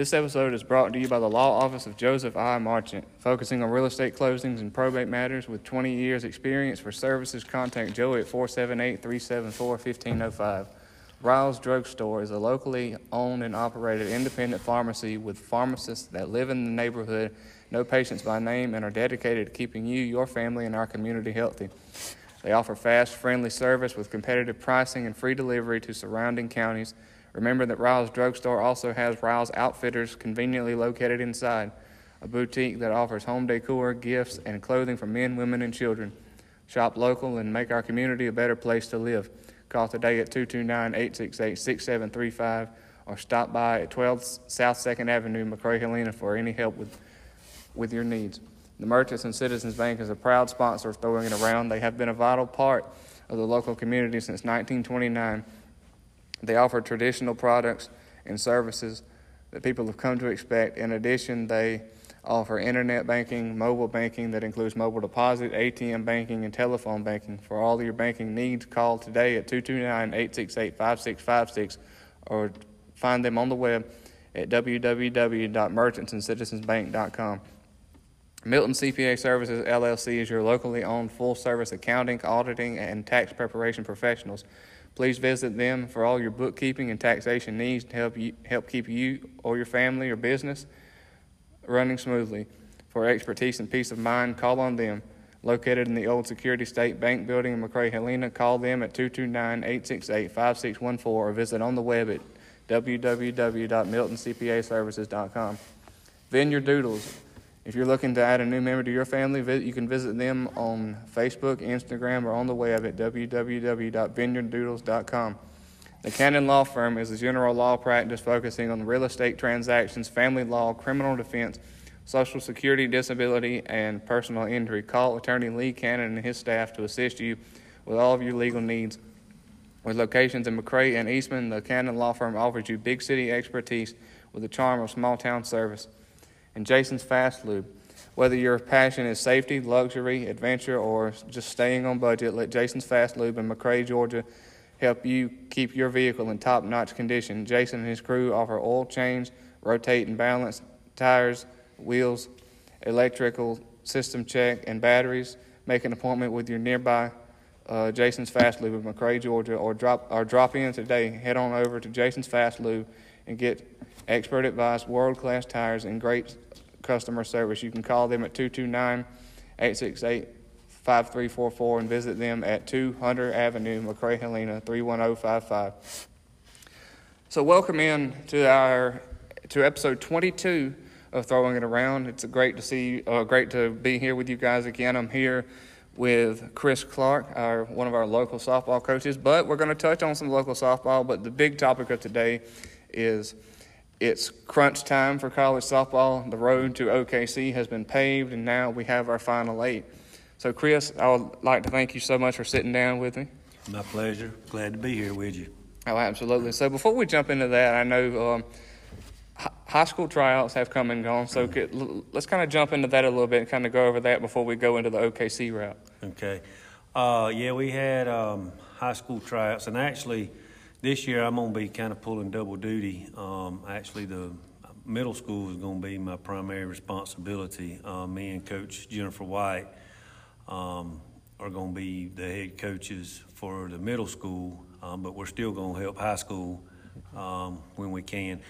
This episode is brought to you by the Law Office of Joseph I. Marchant, focusing on real estate closings and probate matters with 20 years' experience. For services, contact Joey at 478 374 1505. Riles Drugstore is a locally owned and operated independent pharmacy with pharmacists that live in the neighborhood, know patients by name, and are dedicated to keeping you, your family, and our community healthy. They offer fast, friendly service with competitive pricing and free delivery to surrounding counties. Remember that Riles Drugstore also has Riles Outfitters conveniently located inside, a boutique that offers home decor, gifts, and clothing for men, women, and children. Shop local and make our community a better place to live. Call today at 229 868 6735 or stop by at 12 South 2nd Avenue, McRae Helena for any help with, with your needs. The Merchants and Citizens Bank is a proud sponsor of Throwing It Around. They have been a vital part of the local community since 1929. They offer traditional products and services that people have come to expect. In addition, they offer internet banking, mobile banking that includes mobile deposit, ATM banking, and telephone banking. For all your banking needs, call today at 229 868 5656 or find them on the web at www.merchantsandcitizensbank.com. Milton CPA Services LLC is your locally owned full service accounting, auditing, and tax preparation professionals. Please visit them for all your bookkeeping and taxation needs to help you help keep you or your family or business running smoothly. For expertise and peace of mind, call on them. Located in the old Security State Bank building in McRae Helena, call them at 229 868 5614 or visit on the web at www.miltoncpaservices.com. Vineyard Doodles. If you're looking to add a new member to your family, you can visit them on Facebook, Instagram, or on the web at www.vineyarddoodles.com. The Cannon Law Firm is a general law practice focusing on real estate transactions, family law, criminal defense, social security, disability, and personal injury. Call attorney Lee Cannon and his staff to assist you with all of your legal needs. With locations in McRae and Eastman, the Cannon Law Firm offers you big city expertise with the charm of small town service. And Jason's Fast Lube. Whether your passion is safety, luxury, adventure, or just staying on budget, let Jason's Fast Lube in McRae, Georgia, help you keep your vehicle in top notch condition. Jason and his crew offer oil change, rotate and balance, tires, wheels, electrical system check, and batteries. Make an appointment with your nearby uh, Jason's Fast Lube in McRae, Georgia, or drop or drop in today. Head on over to Jason's Fast Lube and get expert advice, world class tires, and great customer service. You can call them at 229 868 5344 and visit them at 200 Avenue, McRae Helena 31055. So, welcome in to our to episode 22 of Throwing It Around. It's great to see, uh, great to be here with you guys again. I'm here with Chris Clark, our one of our local softball coaches. But we're going to touch on some local softball. But the big topic of today is it's crunch time for college softball. The road to OKC has been paved, and now we have our final eight. So, Chris, I would like to thank you so much for sitting down with me. My pleasure. Glad to be here with you. Oh, absolutely. So, before we jump into that, I know um, hi- high school tryouts have come and gone. So, could, l- let's kind of jump into that a little bit and kind of go over that before we go into the OKC route. Okay. Uh, yeah, we had um, high school tryouts, and actually, this year I'm going to be kind of pulling double duty. Um, actually, the middle school is going to be my primary responsibility. Uh, me and Coach Jennifer White um, are going to be the head coaches for the middle school, um, but we're still going to help high school um, when we can.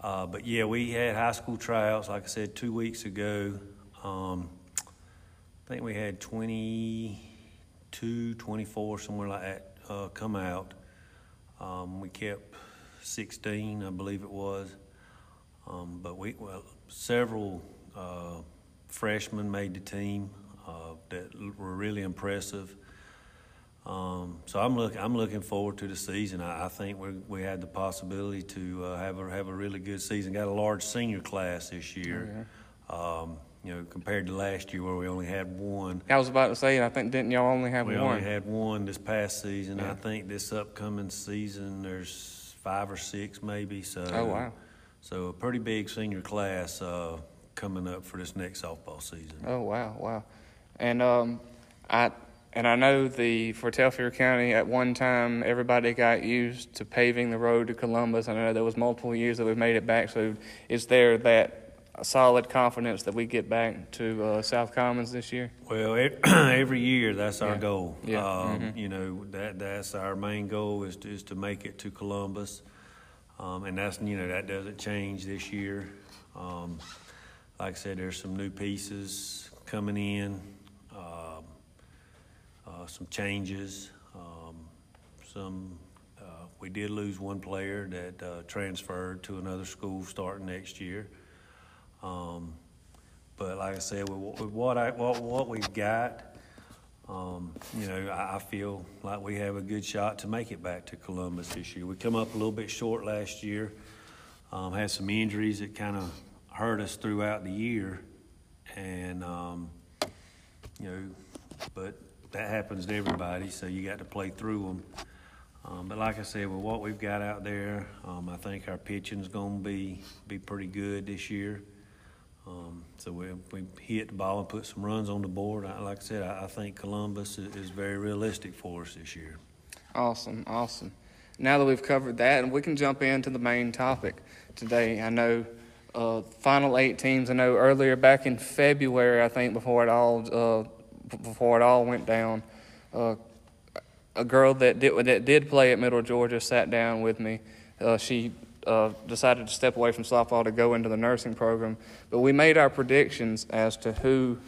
Uh, but yeah, we had high school tryouts, like I said, two weeks ago. Um, I think we had 22, 24, somewhere like that, uh, come out. Um, we kept 16, I believe it was. Um, but we, well, several uh, freshmen made the team uh, that were really impressive. Um, so I'm look, I'm looking forward to the season. I, I think we we had the possibility to uh, have a have a really good season. Got a large senior class this year. Um, you know, compared to last year where we only had one. I was about to say, I think didn't y'all only have We one? We only had one this past season. Yeah. I think this upcoming season there's five or six maybe. So Oh, wow. So a pretty big senior class uh, coming up for this next softball season. Oh wow, wow. And um, I and I know the for Telfair County at one time everybody got used to paving the road to Columbus. I know there was multiple years that we've made it back. So is there that solid confidence that we get back to uh, South Commons this year? Well, e- every year that's our Yeah. goal. Yeah. Um, You know that that's our main goal is to, is to make it to Columbus, um, and that's you know that doesn't change this year. Um, like I said, there's some new pieces coming in, um, uh, some changes. Um, some uh, we did lose one player that uh, transferred to another school starting next year. Um, but like I said, with, with what I what what we've got, um, you know, I, I feel like we have a good shot to make it back to Columbus this year. We come up a little bit short last year. Um, had some injuries that kind of hurt us throughout the year, and um, you know, but that happens to everybody. So you got to play through them. Um, but like I said, with what we've got out there, um, I think our pitching's going to be be pretty good this year. Um, so we we hit the ball and put some runs on the board. I, like I said, I, I think Columbus is, is very realistic for us this year. Awesome, awesome. Now that we've covered that, and we can jump into the main topic today. I know uh, final eight teams. I know earlier back in February, I think before it all uh, before it all went down, uh, a girl that did that did play at Middle Georgia sat down with me. Uh, she uh, decided to step away from softball to go into the nursing program, but we made our predictions as to who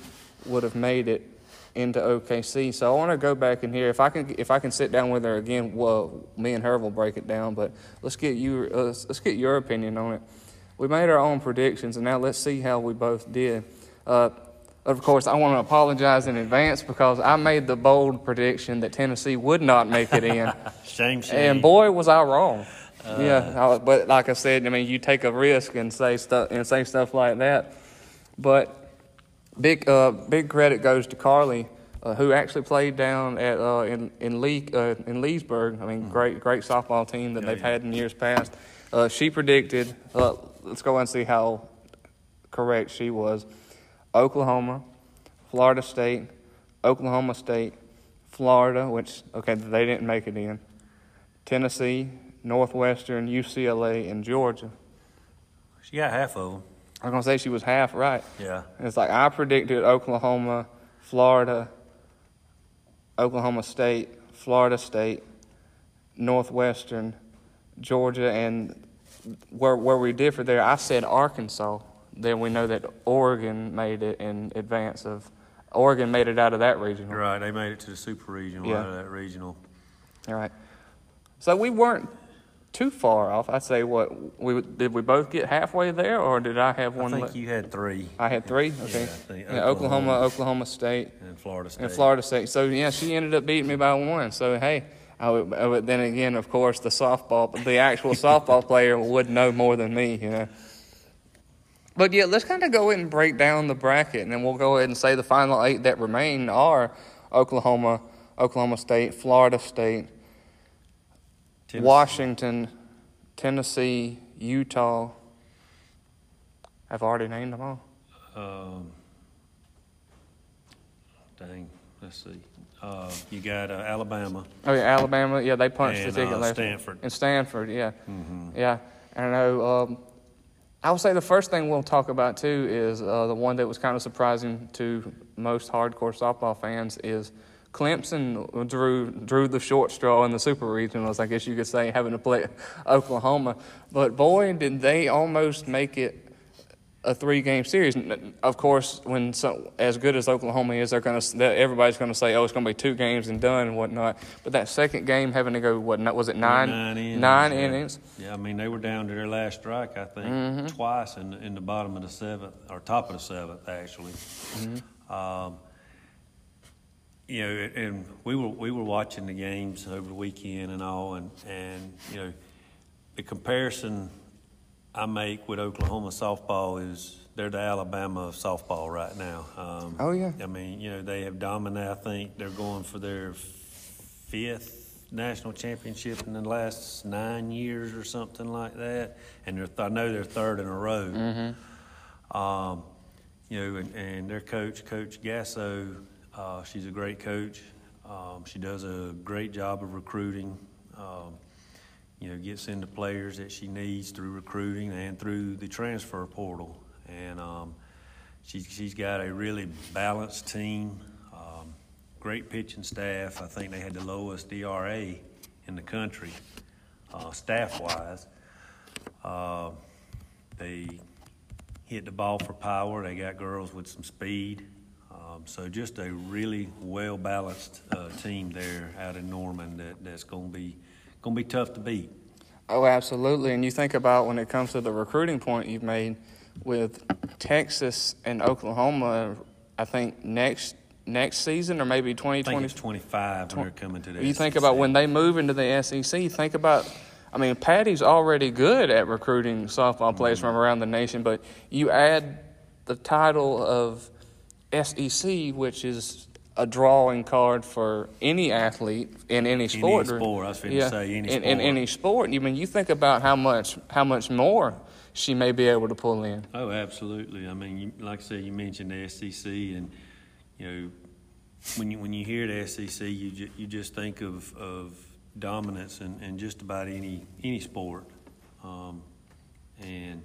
would have made it into OKC. So I want to go back in here. If I can, if I can sit down with her again, well, me and her will break it down. But let's get you, uh, let's, let's get your opinion on it. We made our own predictions, and now let's see how we both did. Uh, of course, I want to apologize in advance because I made the bold prediction that Tennessee would not make it in. Shame, shame. And boy, was I wrong. Yeah, I, but like I said, I mean, you take a risk and say stuff and say stuff like that. But big, uh, big credit goes to Carly, uh, who actually played down at uh, in in Lee uh, in Leesburg. I mean, great, great softball team that Yeah, they've yeah. had in years past. Uh, she predicted. Uh, let's go and see how correct she was. Oklahoma, Florida State, Oklahoma State, Florida, which okay they didn't make it in. Tennessee, Northwestern, UCLA, and Georgia. she got half of them. I was gonna say she was half right. Yeah. It's like I predicted Oklahoma, Florida, Oklahoma State, Florida State, Northwestern, Georgia, and where where we differ there, I said Arkansas. Then we know that Oregon made it in advance of. Oregon made it out of that regional. Right. They made it to the super regional Yeah. out of that regional. All right. So we weren't too far off. I'd say what we did. We both get halfway there, or did I have one? I think you had three. I had three. Okay. Yeah, I Yeah, Oklahoma, Oklahoma. Oklahoma State, And Florida State. and Florida State. So yeah, she ended up beating me by one. So hey, I would, I would- then again, of course, the softball, the actual softball player would know more than me, you know. But yeah, let's kind of go ahead and break down the bracket, and then we'll go ahead and say the final eight that remain are Oklahoma, Oklahoma State, Florida State, Tennessee. Washington, Tennessee, Utah. I've already named them all. Um, dang, let's see. Uh, you got uh, Alabama. Oh yeah, Alabama. Yeah, they punched And, the ticket uh, last Stanford. And Stanford, yeah, Mhm. yeah. And I know. Um, I would say the first thing we'll talk about too is uh, the one that was kind of surprising to most hardcore softball fans is Clemson drew drew the short straw in the super regionals. I guess you could say having to play Oklahoma, but boy, did they almost make it a three game series. Of course, when so, as good as Oklahoma is, they're going to everybody's going to say, "Oh, it's going to be two games and done and whatnot." But that second game, having to go what was it nine Nine innings. nine yeah. innings? Yeah, I mean, they were down to their last strike, I think, Mm-hmm. twice in, in the bottom of the seventh, or top of the seventh, actually. Mm-hmm. Um, you know, and we were we were watching the games over the weekend and all, and and you know, the comparison I make with Oklahoma softball is they're the Alabama of softball right now. Um, Oh, yeah. I mean, you know, they have dominated. I think they're going for their fifth national championship in the last nine years or something like that, and they're I know they're third in a row. Um, you know, and, and their coach, Coach Gasso, uh, she's a great coach. Um, she does a great job of recruiting. Um, you know, gets into players that she needs through recruiting and through the transfer portal. And um, she's, she's got a really balanced team, um, great pitching staff. I think they had the lowest ERA in the country, uh, staff wise. Uh, they hit the ball for power. They got girls with some speed. Um, so just a really well balanced uh, team there out in Norman that, that's going to be going to be tough to beat. Oh, absolutely. And you think about when it comes to the recruiting point you've made with Texas and Oklahoma. I think next next season or maybe I think 2020. it's 25 when they're coming to the You think about when they move into the SEC. Think about, I mean, Patty's already good at recruiting softball players from around the nation, but you add the title of SEC, which is a drawing card for any athlete in any sport. Any sport, I was finna say, any in, in any sport. You mean you think about how much how much more she may be able to pull in. Oh, absolutely. I mean, you, like I said, you mentioned the SEC, and you know, when you when you hear the SEC, you ju- you just think of of dominance in, in just about any any sport. Um, and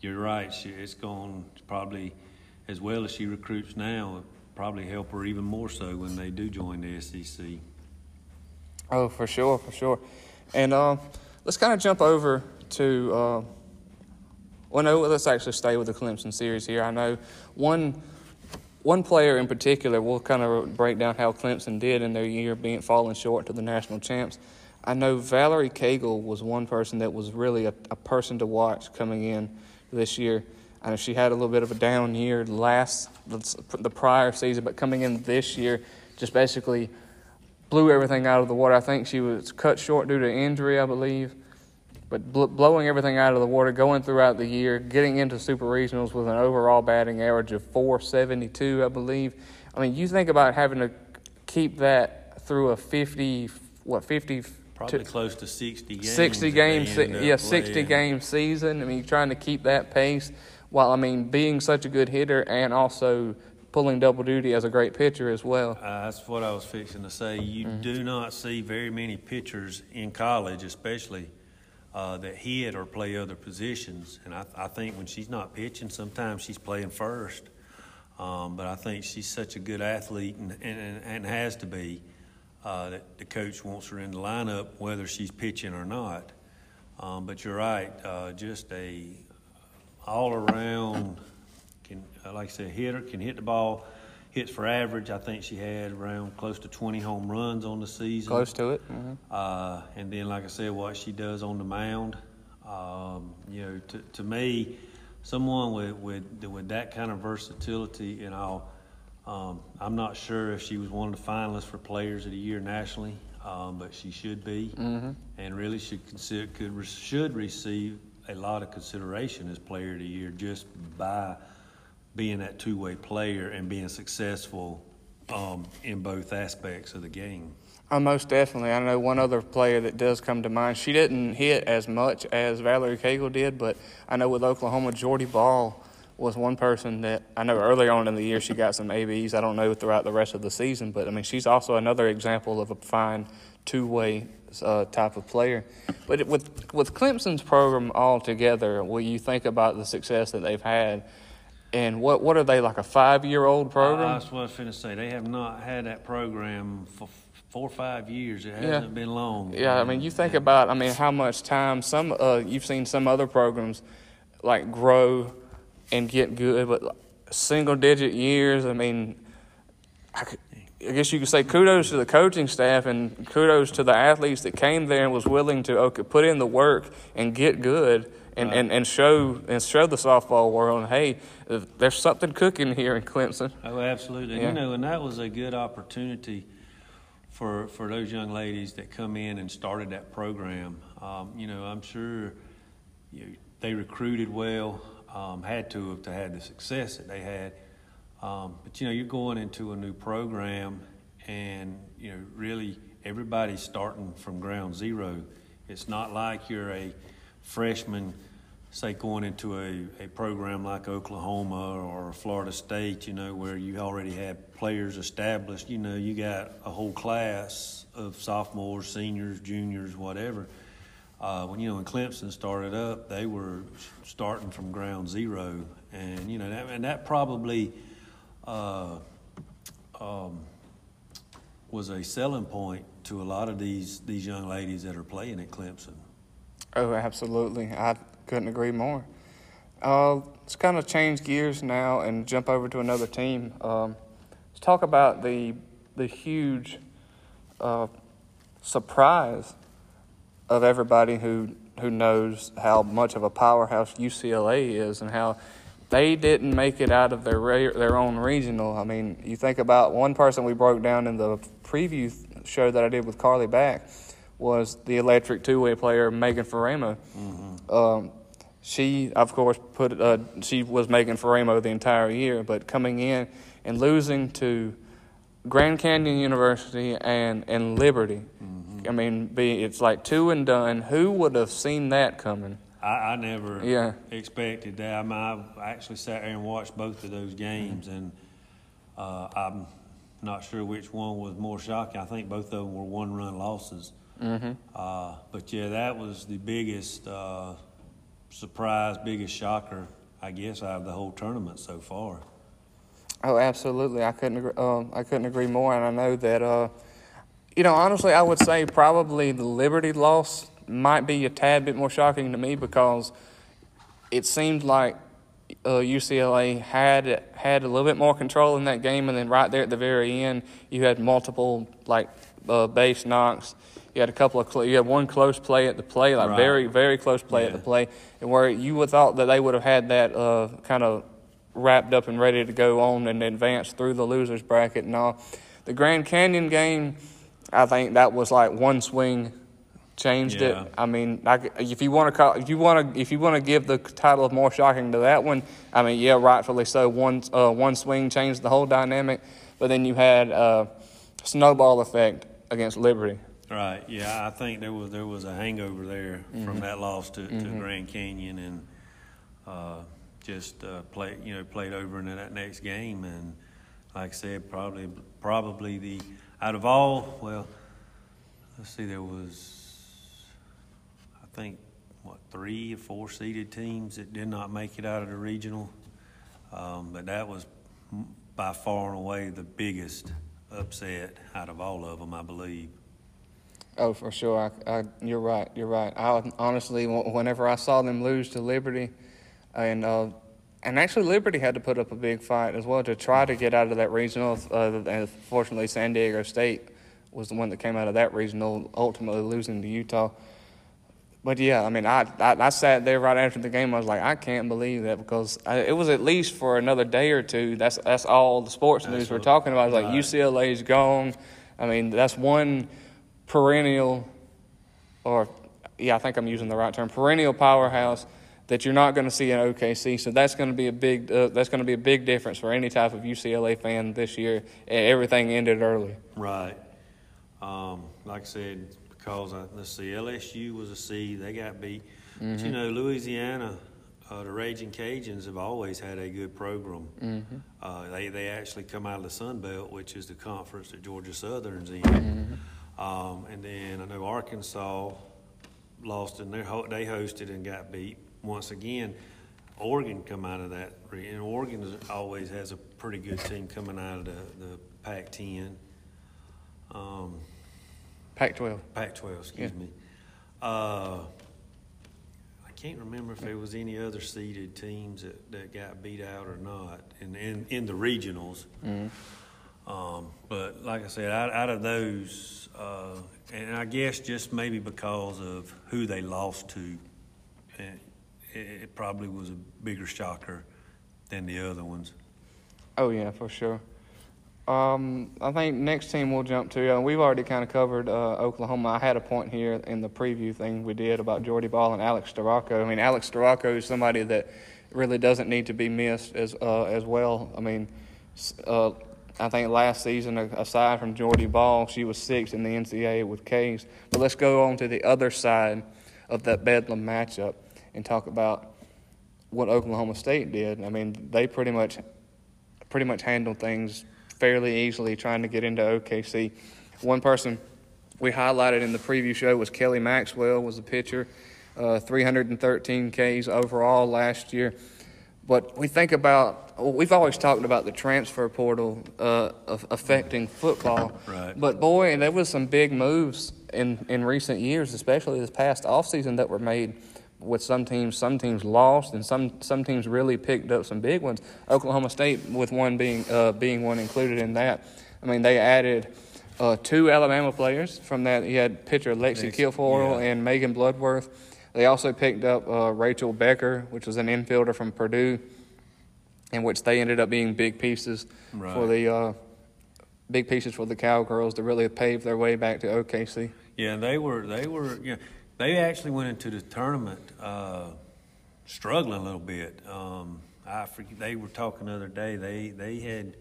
you're right. She, it's going to probably as well as she recruits now. Probably help her even more so when they do join the SEC. Oh, for sure, for sure. And uh, let's kind of jump over to. Uh, well, no, let's actually stay with the Clemson series here. I know one one player in particular. We'll kind of break down how Clemson did in their year, being falling short to the national champs. I know Valerie Cagle was one person that was really a, a person to watch coming in this year. I know she had a little bit of a down year last the prior season, but coming in this year, just basically blew everything out of the water. I think she was cut short due to injury, I believe. But bl- blowing everything out of the water, going throughout the year, getting into super regionals with an overall batting average of 472, I believe. I mean, you think about having to keep that through a 50, what, 50, Probably close to 60 games. 60 if game, they se- yeah, 60 playing. game season. I mean, trying to keep that pace while, I mean, being such a good hitter and also pulling double duty as a great pitcher as well. Uh, that's what I was fixing to say. You Mm-hmm. do not see very many pitchers in college, especially uh, that hit or play other positions. And I, I think when she's not pitching, sometimes she's playing first. Um, but I think she's such a good athlete and, and, and has to be uh, that the coach wants her in the lineup whether she's pitching or not. Um, but you're right, uh, just a all around can uh, like I said hitter can hit the ball hits for average I think she had around close to 20 home runs on the season Close to it. hmm uh, and then like I said what she does on the mound um, you know to, to me someone with, with with that kind of versatility and I'll um, I'm not sure if she was one of the finalists for Players of the Year nationally, um, but she should be, Mm-hmm. and really should consider could should receive a lot of consideration as Player of the Year just by being that two way player and being successful um, in both aspects of the game. Oh, most definitely. I know one other player that does come to mind. She didn't hit as much as Valerie Cagle did, but I know with Oklahoma, Jordy Bahl was one person that I know early on in the year she got some ABs. I don't know throughout the rest of the season, but I mean she's also another example of a fine two-way uh, type of player. But it, with with Clemson's program altogether, when you think about the success that they've had, and what what are they like a five-year-old program? Uh, that's what I was going to say. They have not had that program for four or five years. It hasn't been long. Yeah, I mean, you think about, I mean, how much time some uh, you've seen some other programs like grow and get good, but single digit years. I mean, I, could- I guess you could say kudos to the coaching staff and kudos to the athletes that came there and was willing to okay, put in the work and get good. And, and, and show and show the softball world, hey, there's something cooking here in Clemson. Oh, absolutely. And, Yeah. You know, and that was a good opportunity for for those young ladies that come in and started that program. Um, you know, I'm sure you they recruited well, um, had to have to had the success that they had. Um, but you know, you're going into a new program, and you know, really everybody's starting from ground zero. It's not like you're a freshman say going into a, a program like Oklahoma or Florida State, you know, where you already have players established, you know, you got a whole class of sophomores, seniors, juniors, whatever. Uh, when you know when Clemson started up, they were starting from ground zero, and you know that and that probably uh, um, was a selling point to a lot of these these young ladies that are playing at Clemson. Oh, absolutely. I couldn't agree more. Uh, let's kind of change gears now and jump over to another team. Um, let's talk about the the huge uh, surprise of everybody who who knows how much of a powerhouse UCLA is and how they didn't make it out of their their own regional. I mean, you think about one person we broke down in the preview show that I did with Carly Back was the electric two way player Megan Faraimo. Mm-hmm. Um, she, of course, put uh, she was Megan Faraimo the entire year, but coming in and losing to Grand Canyon University and and Liberty. Mm-hmm I mean, be it's like two and done. Who would have seen that coming? I, I never yeah. expected that. I, mean, I actually sat there and watched both of those games, and uh, I'm not sure which one was more shocking. I think both of them were one-run losses. Mm-hmm. Uh, but yeah, that was the biggest uh, surprise, biggest shocker, I guess, out of the whole tournament so far. Oh, absolutely! I couldn't agree, um, I couldn't agree more, and I know that uh, you know, honestly, I would say probably the Liberty loss might be a tad bit more shocking to me because it seemed like uh, UCLA had had a little bit more control in that game, and then right there at the very end, you had multiple like uh, base knocks. You had a couple of cl- you had one close play at the play, like right. very very close play yeah. at the play, and where you would thought that they would have had that uh, kind of wrapped up and ready to go on and advance through the losers bracket and all. The Grand Canyon game I think that was like one swing changed yeah. it. I mean, I, if you want to call, if you want to, if you want to give the title of more shocking to that one, I mean, yeah, rightfully so. One uh, one swing changed the whole dynamic, but then you had uh, snowball effect against Liberty. Right. Yeah, I think there was there was a hangover there mm-hmm. from that loss to, to mm-hmm. Grand Canyon, and uh, just uh, play you know played over into that next game, and like I said, probably probably the out of all, well, let's see, there was, think, what, three or four seeded teams that did not make it out of the regional. Um, but that was by far and away the biggest upset out of all of them, I believe. Oh, for sure. I, I, you're right. You're right. I honestly, whenever I saw them lose to Liberty, and uh, and actually Liberty had to put up a big fight as well to try to get out of that regional. Uh, and fortunately, San Diego State was the one that came out of that regional, ultimately losing to Utah. But yeah, I mean, I, I, I sat there right after the game. I was like, I can't believe that because I, it was at least for another day or two. That's that's all the sports that's news we're talking about. It's like right. UCLA's gone. I mean, that's one perennial, or yeah, I think I'm using the right term, perennial powerhouse that you're not going to see in OKC. So that's going to be a big uh, that's going to be a big difference for any type of UCLA fan this year. Everything ended early. Right. Um, like I said, because I, let's see, LSU was a C, they got beat. Mm-hmm. But you know, Louisiana, uh, the Raging Cajuns have always had a good program. Mm-hmm. Uh, they they actually come out of the Sun Belt, which is the conference that Georgia Southern's in. Mm-hmm. Um, and then I know Arkansas lost and they they hosted and got beat once again, Oregon come out of that, and Oregon always has a pretty good team coming out of the, the Pac-10. Um, Pac-12. Pac-12, excuse yeah. me. Uh, I can't remember if there was any other seeded teams that, that got beat out or not in in, in the regionals. Mm-hmm. Um, but like I said, out, out of those, uh, and I guess just maybe because of who they lost to, it, it probably was a bigger shocker than the other ones. Oh yeah, for sure. Um, I think next team we'll jump to. Uh, we've already kind of covered uh, Oklahoma. I had a point here in the preview thing we did about Jordy Bahl and Alex Storako. I mean, Alex Storako is somebody that really doesn't need to be missed as uh, as well. I mean, uh, I think last season, aside from Jordy Bahl, she was sixth in the NCAA with Ks. But let's go on to the other side of that Bedlam matchup and talk about what Oklahoma State did. I mean, they pretty much pretty much handled things fairly easily, trying to get into OKC. One person we highlighted in the preview show was Kelly Maxwell, was a pitcher, uh, 313 Ks overall last year. But we think about, we've always talked about the transfer portal uh, affecting football. Right. But boy, there was some big moves in, in recent years, especially this past offseason, that were made with some teams. Some teams lost, and some some teams really picked up some big ones. Oklahoma State, with one being uh, being one included in that. I mean, they added uh, two Alabama players from that. You had pitcher Lexi Kilfoyle yeah. and Megan Bloodworth. They also picked up uh, Rachel Becker, which was an infielder from Purdue, in which they ended up being big pieces Right. for the uh, big pieces for the Cowgirls to really pave their way back to OKC. Yeah, they were they were yeah they actually went into the tournament uh, struggling a little bit. Um, I forget, they were talking the other day. They they had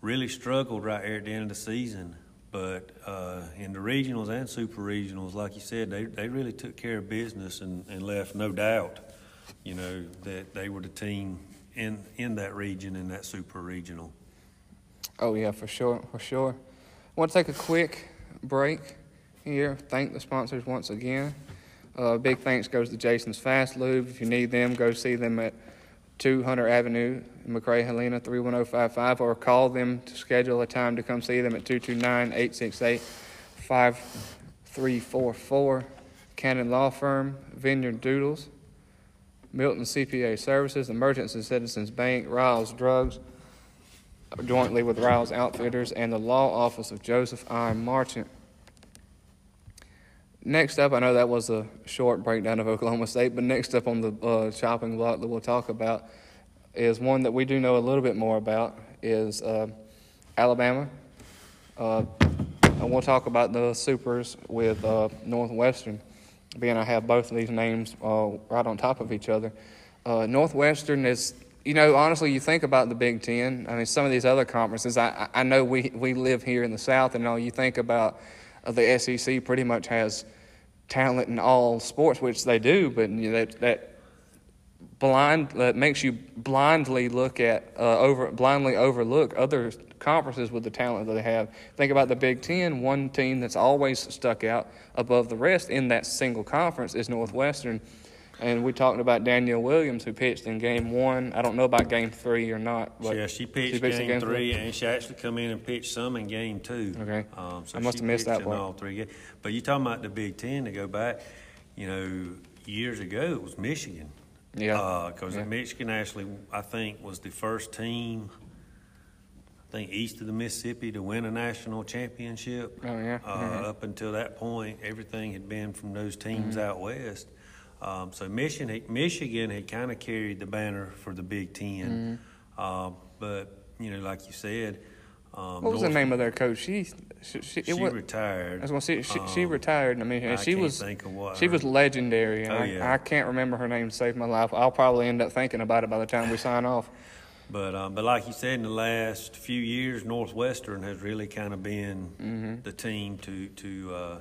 really struggled right here at the end of the season. But uh, in the regionals and super regionals, like you said, they, they really took care of business and, and left no doubt, you know, that they were the team in in that region in that super regional. Oh yeah, for sure, for sure. I want to take a quick break here. Thank the sponsors once again. Uh, big thanks goes to Jason's Fast Lube. If you need them, go see them at 200 Avenue, McRae Helena 31055, or call them to schedule a time to come see them at 229 868 5344. Cannon Law Firm, Vineyard Doodles, Milton CPA Services, Merchants and Citizens Bank, Riles Drugs, jointly with Riles Outfitters, and the Law Office of Joseph I. Marchant. Next up, I know that was a short breakdown of Oklahoma State, but next up on the uh, chopping block that we'll talk about is one that we do know a little bit more about is uh, Alabama. Uh, and we'll talk about the supers with uh, Northwestern, being I have both of these names uh, right on top of each other. Uh, Northwestern is, you know, honestly, you think about the Big Ten. I mean, some of these other conferences. I, I know we we live here in the South, and all you think about the SEC pretty much has talent in all sports, which they do, but you know, that that blind that makes you blindly look at uh, over blindly overlook other conferences with the talent that they have. Think about the Big Ten. One team that's always stuck out above the rest in that single conference is Northwestern. And we talked about Danielle Williams, who pitched in Game One. I don't know about Game Three or not, but yeah, she pitched, pitched in game, three, and she actually come in and pitched some in game two. Okay. um, so I must she have missed that part. all three games. But you talking about the Big Ten to go back? You know, years ago it was Michigan. Yeah. because Yeah. Michigan actually, I think, was the first team. I think east of the Mississippi to win a national championship. Oh, yeah. Uh, Mhm. Up until that point, everything had been from those teams Mm-hmm. out west. Um, so Michigan, Michigan had kind of carried the banner for the Big 10 Mm-hmm. Uh, but you know, like you said, um, what was the name of their coach? She, she, she, She was, retired. I was going to say she, she Um, retired. I mean, I and she can't was think of what she her- was legendary. And Oh, I, yeah. I can't remember her name to save my life. I'll probably end up thinking about it by the time we sign off. But um, but like you said, in the last few years, Northwestern has really kind of been Mm-hmm. the team to to uh,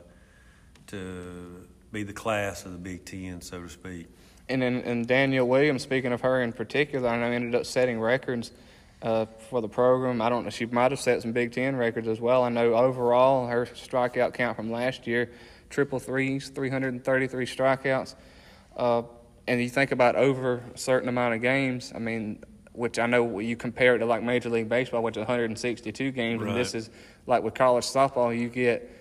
to be the class of the Big Ten, so to speak. And then and Danielle Williams, speaking of her in particular, I know ended up setting records uh, for the program. I don't know. She might have set some Big Ten records as well. I know overall her strikeout count from last year, triple threes, 333 strikeouts. Uh, and you think about over a certain amount of games. I mean, which I know you compare it to like Major League Baseball, which is 162 games, and this is like with college softball, you get.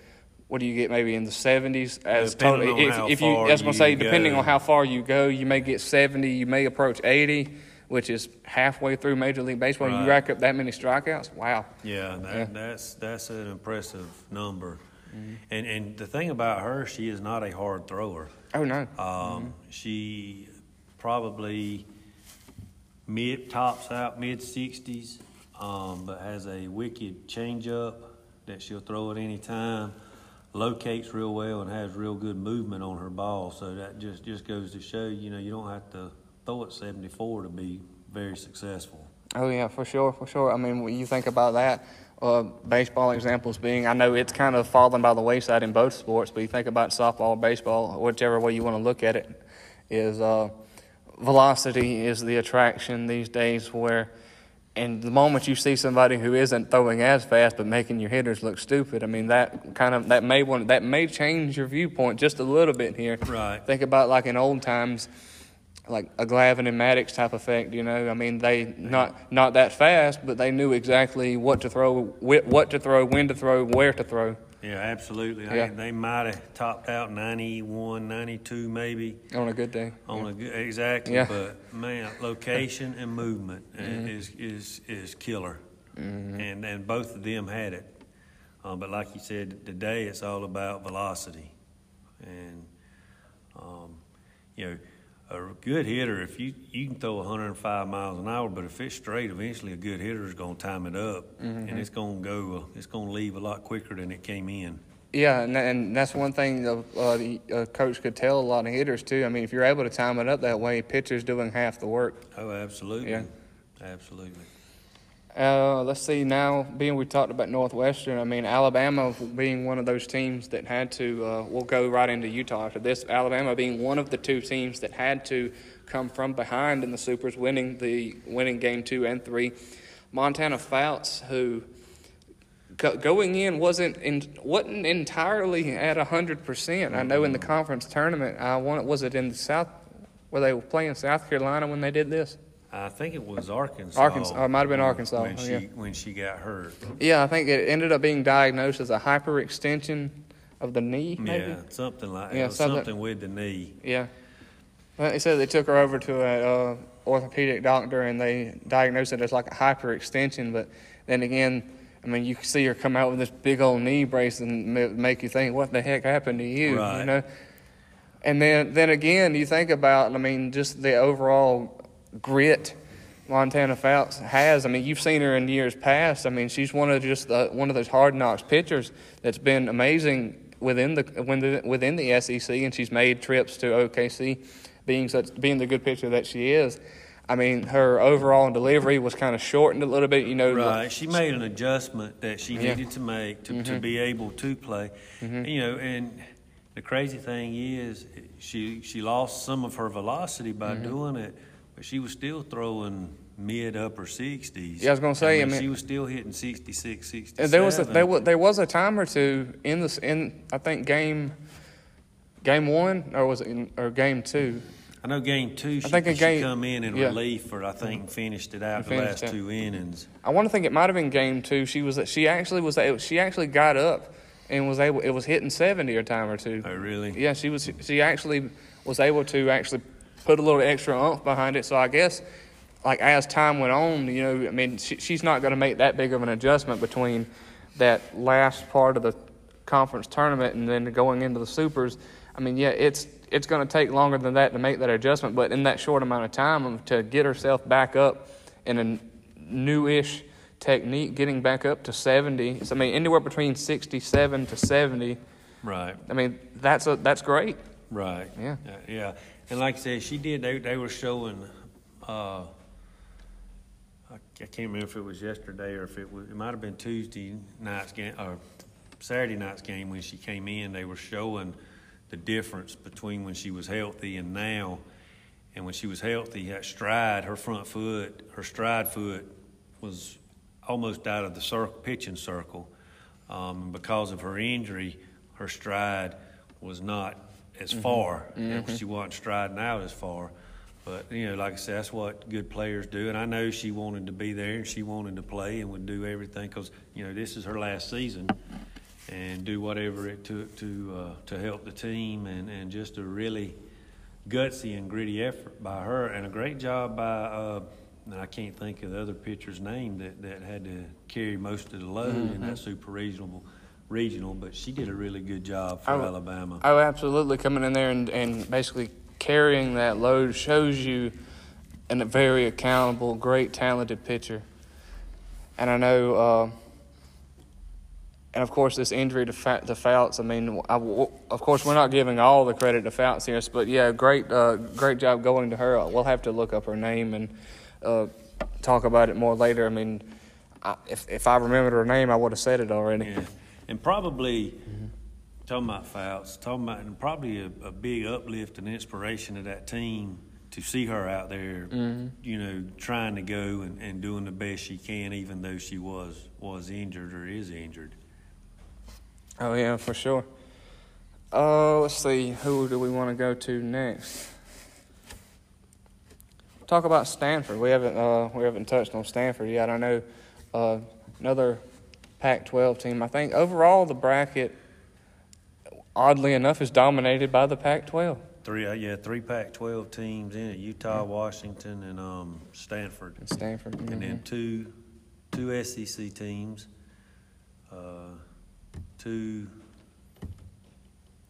What do you get? Maybe in the 70s as Depending total. on If, if you, far that's what I'm you saying. Depending go. on how far you go, you may get 70, you may approach 80, which is halfway through Major League Baseball. Right. You rack up that many strikeouts. Wow. Yeah, that, Yeah. that's that's an impressive number. Mm-hmm. And and the thing about her, she is not a hard thrower. Oh no. Um, Mm-hmm. She probably mid tops out mid sixties, um, but has a wicked changeup that she'll throw at any time. Locates real well and has real good movement on her ball. So that just just goes to show, you know, you don't have to throw it seventy four to be very successful. Oh yeah, for sure, for sure. I mean, when you think about that, uh, baseball examples being, I know it's kind of fallen by the wayside in both sports, but you think about softball, baseball, whichever way you want to look at it, is uh, velocity is the attraction these days where and the moment you see somebody who isn't throwing as fast but making your hitters look stupid, I mean that kind of that may want that may change your viewpoint just a little bit here. Right. Think about like in old times, like a Glavine and Maddux type effect. You know, I mean they not not that fast, but they knew exactly what to throw, wh- what to throw, when to throw, where to throw. Yeah, absolutely. Yeah. They, they might have topped out 91, 92 maybe On a good day. on a good, exactly. Yeah. But man, location and movement i- is is is killer, Mm. and and both of them had it. Um, but like you said, today it's all about velocity, and um, you know. A good hitter, if you you can throw 105 miles an hour, but if it's straight, eventually a good hitter is going to time it up, and it's going to go. It's going to leave a lot quicker than it came in. Yeah, and, and that's one thing uh, uh, the uh, coach could tell a lot of hitters too. I mean, if you're able to time it up that way, pitcher's doing half the work. Oh, absolutely. Yeah. Absolutely. Uh, let's see now, being we talked about Northwestern, I mean, Alabama being one of those teams that had to, uh, we'll go right into Utah after this. Alabama being one of the two teams that had to come from behind in the Supers, winning the winning game two and three. Montana Fouts, who go, going in wasn't in, wasn't entirely at hundred percent. I know in the conference tournament, I want was it in the South, where they were playing South Carolina when they did this? I think it was Arkansas. Arkansas- it might have been Arkansas, When oh, she, yeah. when she got hurt. Yeah, I think it ended up being diagnosed as a hyperextension of the knee, maybe. Yeah, something like, Yeah, something- something with the knee. Yeah. Well, they said they took her over to a uh, orthopedic doctor and they diagnosed it as like a hyperextension. But then again, I mean, you can see her come out with this big old knee brace and make you think, what the heck happened to you? Right. You know. And then, then again, you think about, I mean, just the overall grit Montana Fouts has. I mean, you've seen her in years past. I mean, she's one of just the, one of those hard knocks pitchers that's been amazing within the within the SEC, and she's made trips to OKC, being such being the good pitcher that she is. I mean, her overall delivery was kind of shortened a little bit. You know, Right. She made an adjustment that she Yeah. Mm-hmm. needed to make to, to be able to play. You know, and the crazy thing is, she she lost some of her velocity by Mm-hmm. doing it, but she was still throwing mid upper 60s. Yeah, I was gonna say, I mean- she was still hitting 66, 67. There was a, there was there was a time or two in this in I think game game one or was it in, or game two? I know game two, she, think in she game- come in in yeah. relief for, I think, finished it out the last it. two innings. I want to think it might have been game two. She was she actually was she actually got up and was able it was hitting seventy a time or two. Oh, really? Yeah, she was she actually was able to actually put a little extra oomph behind it. So I guess like as time went on, you know, I mean, she, she's not going to make that big of an adjustment between that last part of the conference tournament and then going into the supers. I mean, yeah, it's it's going to take longer than that to make that adjustment, but in that short amount of time to get herself back up in a newish technique, getting back up to 70. So, I mean, anywhere between 67 to 70. Right. I mean, that's a, that's great. Right. Yeah. Yeah. And like I said, she did. They they were showing. Uh, I, I can't remember if it was yesterday or if it was. It might have been Tuesday night's game or Saturday night's game when she came in. They were showing the difference between when she was healthy and now. And when she was healthy, that stride, her front foot, her stride foot was almost out of the circle, pitching circle. Um, because of her injury, her stride was not as far. As she wasn't striding out as far. But, you know, like I said, that's what good players do. And I know she wanted to be there and she wanted to play and would do everything because, you know, this is her last season and do whatever it took to, uh, to help the team and, and just a really gutsy and gritty effort by her and a great job by, uh, and I can't think of the other pitcher's name that, that had to carry most of the load in that super regional, regional, but she did a really good job for Oh, Alabama. Oh, absolutely. Coming in there and, and basically carrying that load shows you an, a very accountable, great, talented pitcher. And I know, uh, and of course, this injury to, Fa- to Fouts, I mean, I of course, we're not giving all the credit to Fouts here, but yeah, great, uh, great job going to her. We'll have to look up her name and uh, talk about it more later. I mean, I, if, if I remembered her name, I would have said it already. Yeah, and probably talking about Fouts, talking about and probably a, a big uplift and inspiration to that team to see her out there, you know, trying to go and, and doing the best she can, even though she was was injured or is injured. Oh yeah, for sure. Uh, let's see. Who do we want to go to next? Talk about Stanford. We haven't uh, we haven't touched on Stanford yet. I know uh, another Pac-12 team. I think overall the bracket, oddly enough, is dominated by the Pac-12 Three, uh, yeah, three Pac-12 teams in it: Utah, Washington, and um, Stanford, and Stanford. and then two two SEC teams, uh, two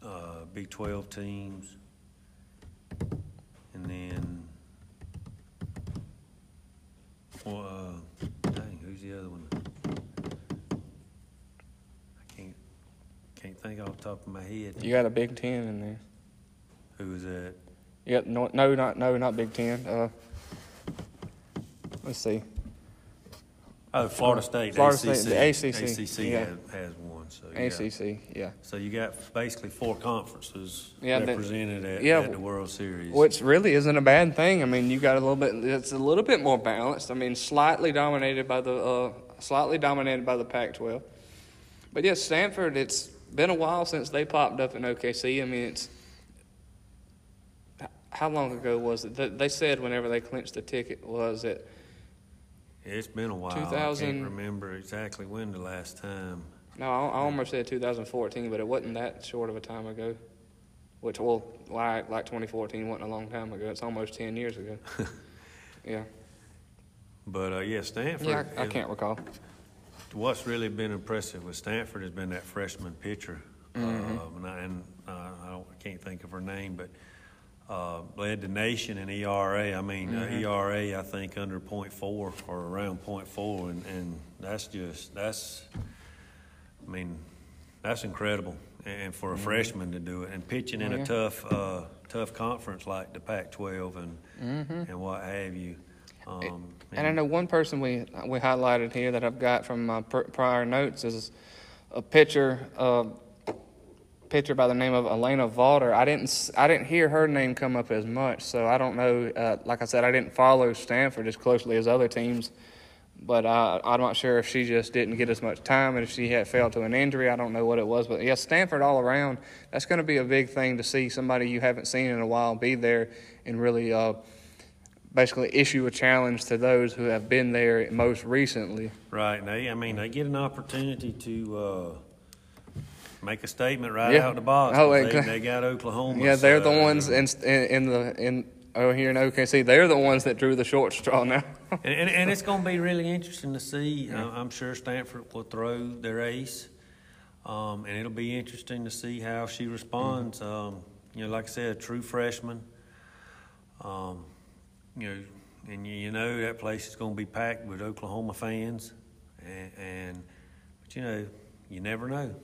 uh, Big 12 teams, and then well, uh, dang, who's the other one? I can't can't think off the top of my head. you got a Big Ten in there. Who was that? You got no, no, not no, not Big Ten. Uh, let's see. Oh, Florida State. Florida ACC. State, the ACC, ACC yeah. has, has one. So yeah. ACC, yeah. So you got basically four conferences Yeah, that- represented at, yeah, at the World Series. Which really isn't a bad thing. I mean, you got a little bit. It's a little bit more balanced. I mean, slightly dominated by the uh, slightly dominated by the Pac-12. But yes, Stanford. It's been a while since they popped up in OKC. I mean, it's how long ago was it? They- said whenever they clinched the ticket was it It's been a while. I 2000 can't remember exactly when the last time. No, I, I almost said 2014, but it wasn't that short of a time ago. Which, well, like, like 2014 wasn't a long time ago. It's almost 10 years ago. yeah. But uh, yeah, Stanford. Yeah, I, I can't recall. What's really been impressive with Stanford has been that freshman pitcher, Mm-hmm. um, and, I, and uh, I, don't, I can't think of her name, but uh, led the nation in ERA. I mean, Mm-hmm. uh, ERA I think under .4 or around .4, and, and that's just that's. I mean, that's incredible, and for a freshman to do it, and pitching in Mm-hmm. Oh, a tough, uh, tough conference like the Pac-12 and and what have you. Um, Mm-hmm. And I know one person we we highlighted here that I've got from my pr- prior notes is a pitcher, uh, pitcher by the name of Alana Vawter. I didn't I didn't hear her name come up as much, so I don't know. Uh, like I said, I didn't follow Stanford as closely as other teams, but uh, I'm not sure if she just didn't get as much time and if she had fell to an injury. I don't know what it was, but yeah, Stanford all around. That's going to be a big thing to see somebody you haven't seen in a while be there and really. Uh, basically issue a challenge to those who have been there most recently. Right. They, I mean, they get an opportunity to uh, make a statement right Yeah. out the box. Oh, exactly. they, they got Oklahoma. Yeah, they're the ones in, in, in the in oh here in OKC. They're the ones that drew the short straw now. and, and, and it's going to be really interesting to see. Uh, I'm sure Stanford will throw their ace, um, and it'll be interesting to see how she responds. Um, you know, like I said, a true freshman. Um, you know, and you, know that place is going to be packed with Oklahoma fans, and, and but you know, you never know.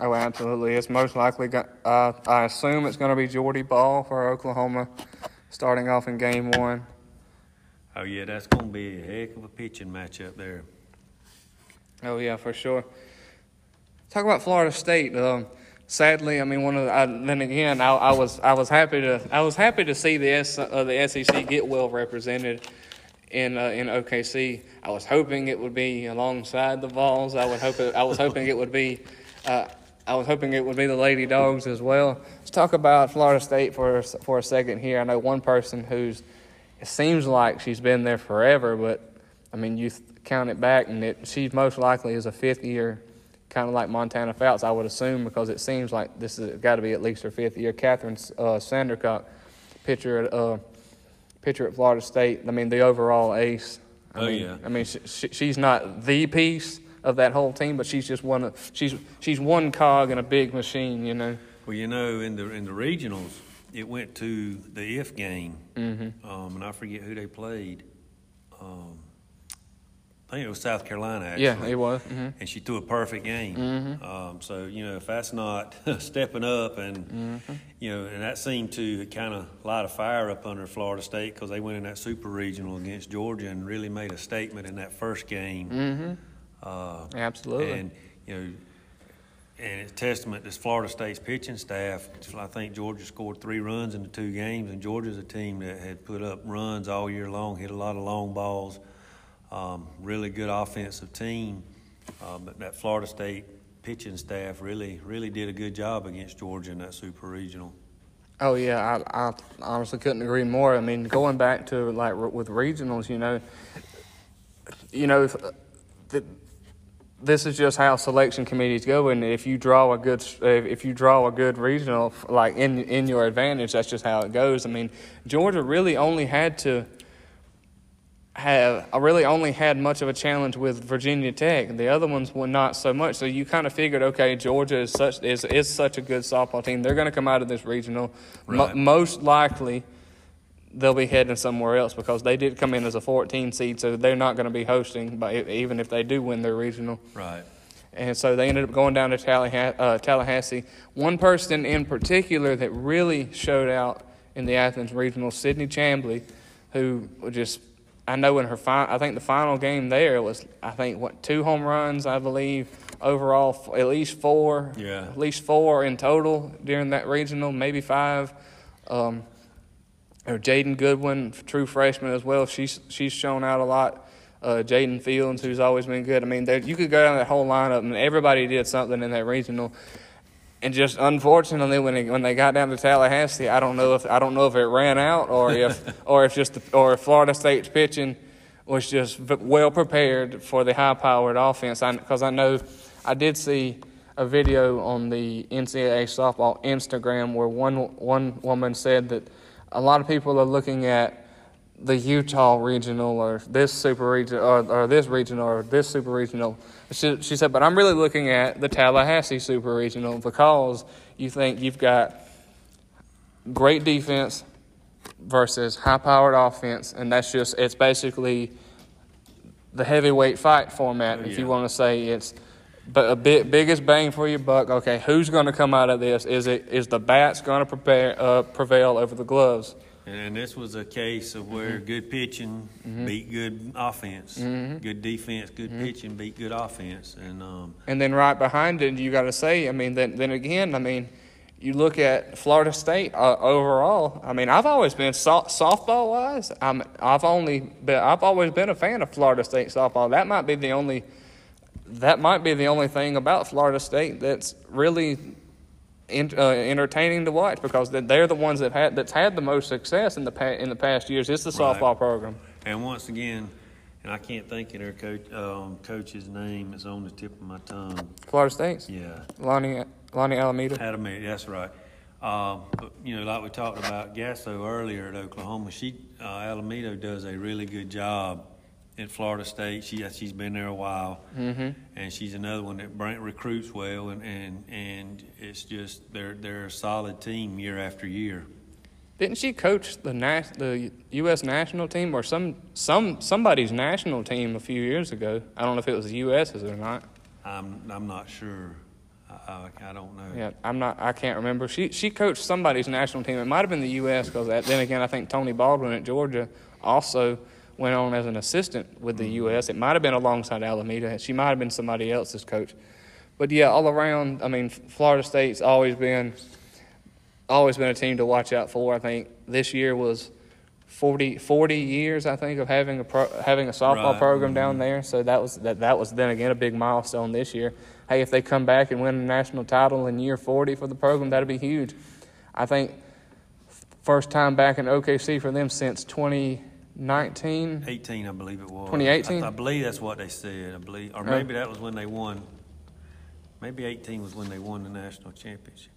oh, absolutely. It's most likely. Got, uh, I assume it's going to be Jordy Bahl for Oklahoma, starting off in game one. Oh yeah, that's going to be a heck of a pitching matchup there. Oh yeah, for sure. Talk about Florida State. Um, sadly, I mean, one of the, I, then again, I, I was I was happy to I was happy to see the S, uh, the SEC get well represented in uh, in OKC. I was hoping it would be alongside the Vols. I would hope it, I was hoping it would be. Uh, I was hoping it would be the Lady Dogs as well. Let's talk about Florida State for for a second here. I know one person who's it seems like she's been there forever, but I mean, you count it back, and it, she most likely is a fifth year, kind of like Montana Fouts, I would assume, because it seems like this has got to be at least her fifth year. Kathryn uh, Sandercock, pitcher at uh, pitcher at Florida State. I mean, the overall ace. I Oh, mean, yeah. I mean, she, she, she's not the piece of that whole team, but she's just one. Of, she's she's one cog in a big machine, you know. Well, you know, in the in the regionals, it went to the if game, Mm-hmm. um, and I forget who they played. Um, I think it was South Carolina. Actually. Yeah, it was. hmm And she threw a perfect game. Mhm. Um, so you know, if that's not stepping up, and Mm-hmm. you know, and that seemed to kind of light a fire up under Florida State because they went in that super regional against Georgia and really made a statement in that first game. hmm Uh, Absolutely. and you know, and it's testament to Florida State's pitching staff. I think Georgia scored three runs in the two games, and Georgia's a team that had put up runs all year long, hit a lot of long balls. Um, really good offensive team, uh, but that Florida State pitching staff really, really did a good job against Georgia in that Super Regional. Oh yeah, I, I honestly couldn't agree more. I mean, going back to like with regionals, you know, you know, if, the, this is just how selection committees go. And if you draw a good, if you draw a good regional, like in in your advantage, that's just how it goes. I mean, Georgia really only had to have I really only had much of a challenge with Virginia Tech. The other ones were not so much. So you kind of figured, okay, Georgia is such is is such a good softball team. They're going to come out of this regional. Right. most likely, they'll be heading somewhere else because they did come in as a 14 seed, so they're not going to be hosting. But even if they do win their regional, Right. and so they ended up going down to Tallahassee. Uh, Tallahassee. One person in particular that really showed out in the Athens regional, Sydney Chambley, who just I know in her fi- I think the final game there was I think what two home runs I believe overall f- at least four Yeah. at least four in total during that regional maybe five. Um, or Jaden Goodwin, true freshman as well. She's she's shown out a lot. Uh, Jaiden Fields, who's always been good. I mean, you could go down that whole lineup, and everybody did something in that regional. And just unfortunately, when they, when they got down to Tallahassee, I don't know if I don't know if it ran out or if or if just the, or if Florida State's pitching was just well prepared for the high-powered offense. Because I, know I did see a video on the NCAA softball Instagram where one one woman said that a lot of people are looking at the Utah regional or this super regional or, or this regional or this super regional. She, she said, but I'm really looking at the Tallahassee super regional because you think you've got great defense versus high powered offense, and that's just it's basically the heavyweight fight format, if you want to say it's. But a bit biggest bang for your buck. Okay, who's going to come out of this? Is it is the bats going to prepare uh, prevail over the gloves? And this was a case of where Mm-hmm. good pitching beat good offense, good defense, good Mm-hmm. pitching beat good offense, and um, And then right behind it, you got to say, I mean, then, then again, I mean, you look at Florida State uh, overall. I mean, I've always been so- softball wise. I'm, I've only been, I've always been a fan of Florida State softball. That might be the only, that might be the only thing about Florida State that's really in, uh, entertaining to watch because they're- they're the ones that had that's had the most success in the pa- in the past years. It's the Right. softball program. and once again, and I can't think of their coach um, coach's name. It's on the tip of my tongue. Florida State's Yeah, Lonni Lonni Alameda. Adamant, that's right. Um, but you know, like we talked about Gasso earlier at Oklahoma, she uh, Alameda does a really good job at Florida State. She she's been there a while, mm-hmm. and she's another one that bring, recruits well, and, and and it's just they're they're a solid team year after year. Didn't she coach the nas- the U.S. national team or some some somebody's national team a few years ago? I don't know if it was the U.S.'s or not. I'm I'm not sure. I, I, I don't know. Yeah, I'm not. I can't remember. She she coached somebody's national team. It might have been the U.S. because then again, I think Tony Baldwin at Georgia also went on as an assistant with the mm-hmm. U.S. It might have been alongside Alameda. She might have been somebody else's coach. But yeah, all around, I mean, Florida State's always been always been a team to watch out for. I think this year was 40, 40 years, I think, of having a pro, having a softball Right. program down mm-hmm. there. So that was that that was then again a big milestone this year. Hey, if they come back and win a national title in year forty for the program, that'd be huge. I think first time back in OKC for them since twenty nineteen. 18, I believe it was. 2018? I, I believe that's what they said. I believe, or maybe that was when they won. Maybe 18 was when they won the national championship.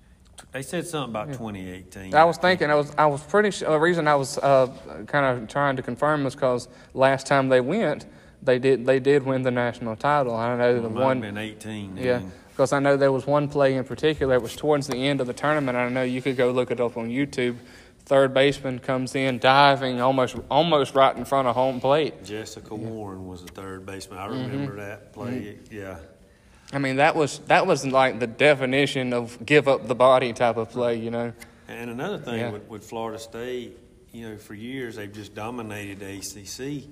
They said something about 2018. I was thinking, I was, I was pretty sure. The reason I was uh, kind of trying to confirm was because last time they went, they did, they did win the national title. I know It the one, been 18. yeah, then. because I know there was one play in particular. It was towards the end of the tournament. I know you could go look it up on YouTube. Third baseman comes in diving almost, almost right in front of home plate. Jessica Warren was the third baseman. I Mm-hmm. remember that play. Yeah. I mean, that was that was like the definition of give up the body type of play. You know. And another thing Yeah. with, with Florida State, you know, for years they've just dominated the ACC.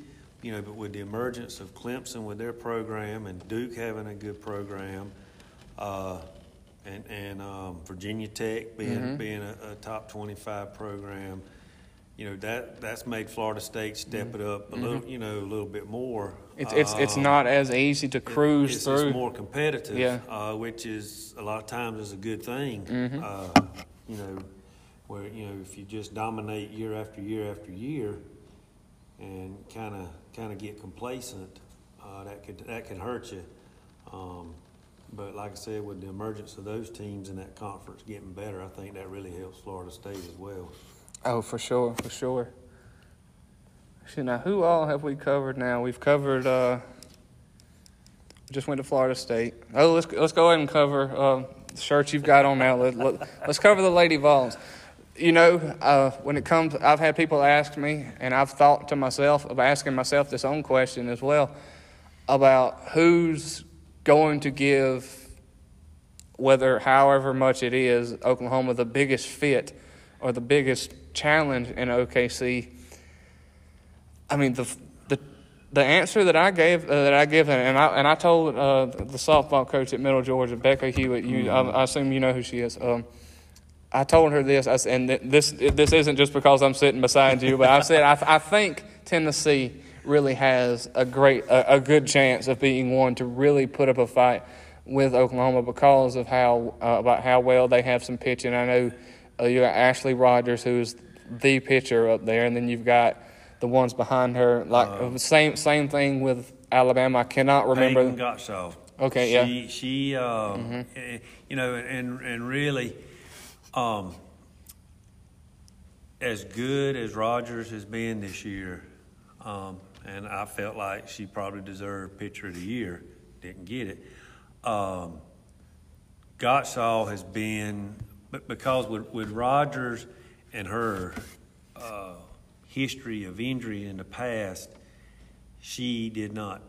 You know, but with the emergence of Clemson with their program and Duke having a good program, uh, and, and um, Virginia Tech being, Mm-hmm. being a, a top 25 program. You know, that, that's made Florida State step it up a little, you know, a little bit more. Mm-hmm. It's, it's, it's Um, not as easy to cruise it's, through. It's more competitive, Yeah. uh, which is a lot of times is a good thing. Mm-hmm. Uh, you know, where you know if you just dominate year after year after year, and kind of kind of get complacent, uh, that could that could hurt you. Um, but like I said, with the emergence of those teams in that conference getting better, I think that really helps Florida State as well. Oh, for sure, for sure. Shit, now who all have we covered now? We've covered. Uh, just went to Florida State. Oh, let's let's go ahead and cover uh, the shirts you've got on now. Let, let, let's cover the Lady Vols. You know, uh, when it comes, I've had people ask me, and I've thought to myself of asking myself this own question as well about who's going to give, whether however much it is, Oklahoma the biggest fit or the biggest challenge in OKC. I mean, the the the answer that I gave uh, that I give, and I and I told uh, the softball coach at Middle Georgia, Becca Hewitt. You, I, I assume you know who she is. Um, I told her this, I, and this this isn't just because I'm sitting beside you, but I said I, I think Tennessee really has a great a, a good chance of being one to really put up a fight with Oklahoma because of how uh, about how well they have some pitching. I know uh, you got Ashley Rogers, who's the pitcher up there, and then you've got the ones behind her. Like uh, same same thing with Alabama. I cannot remember. Payton Gottshall. Okay, yeah. she, She, um, eh, you know, and and really, um, as good as Rogers has been this year, um, and I felt like she probably deserved Pitcher of the Year, didn't get it. Um, Gottshall has been, but because with, with Rogers and her uh, history of injury in the past, she did not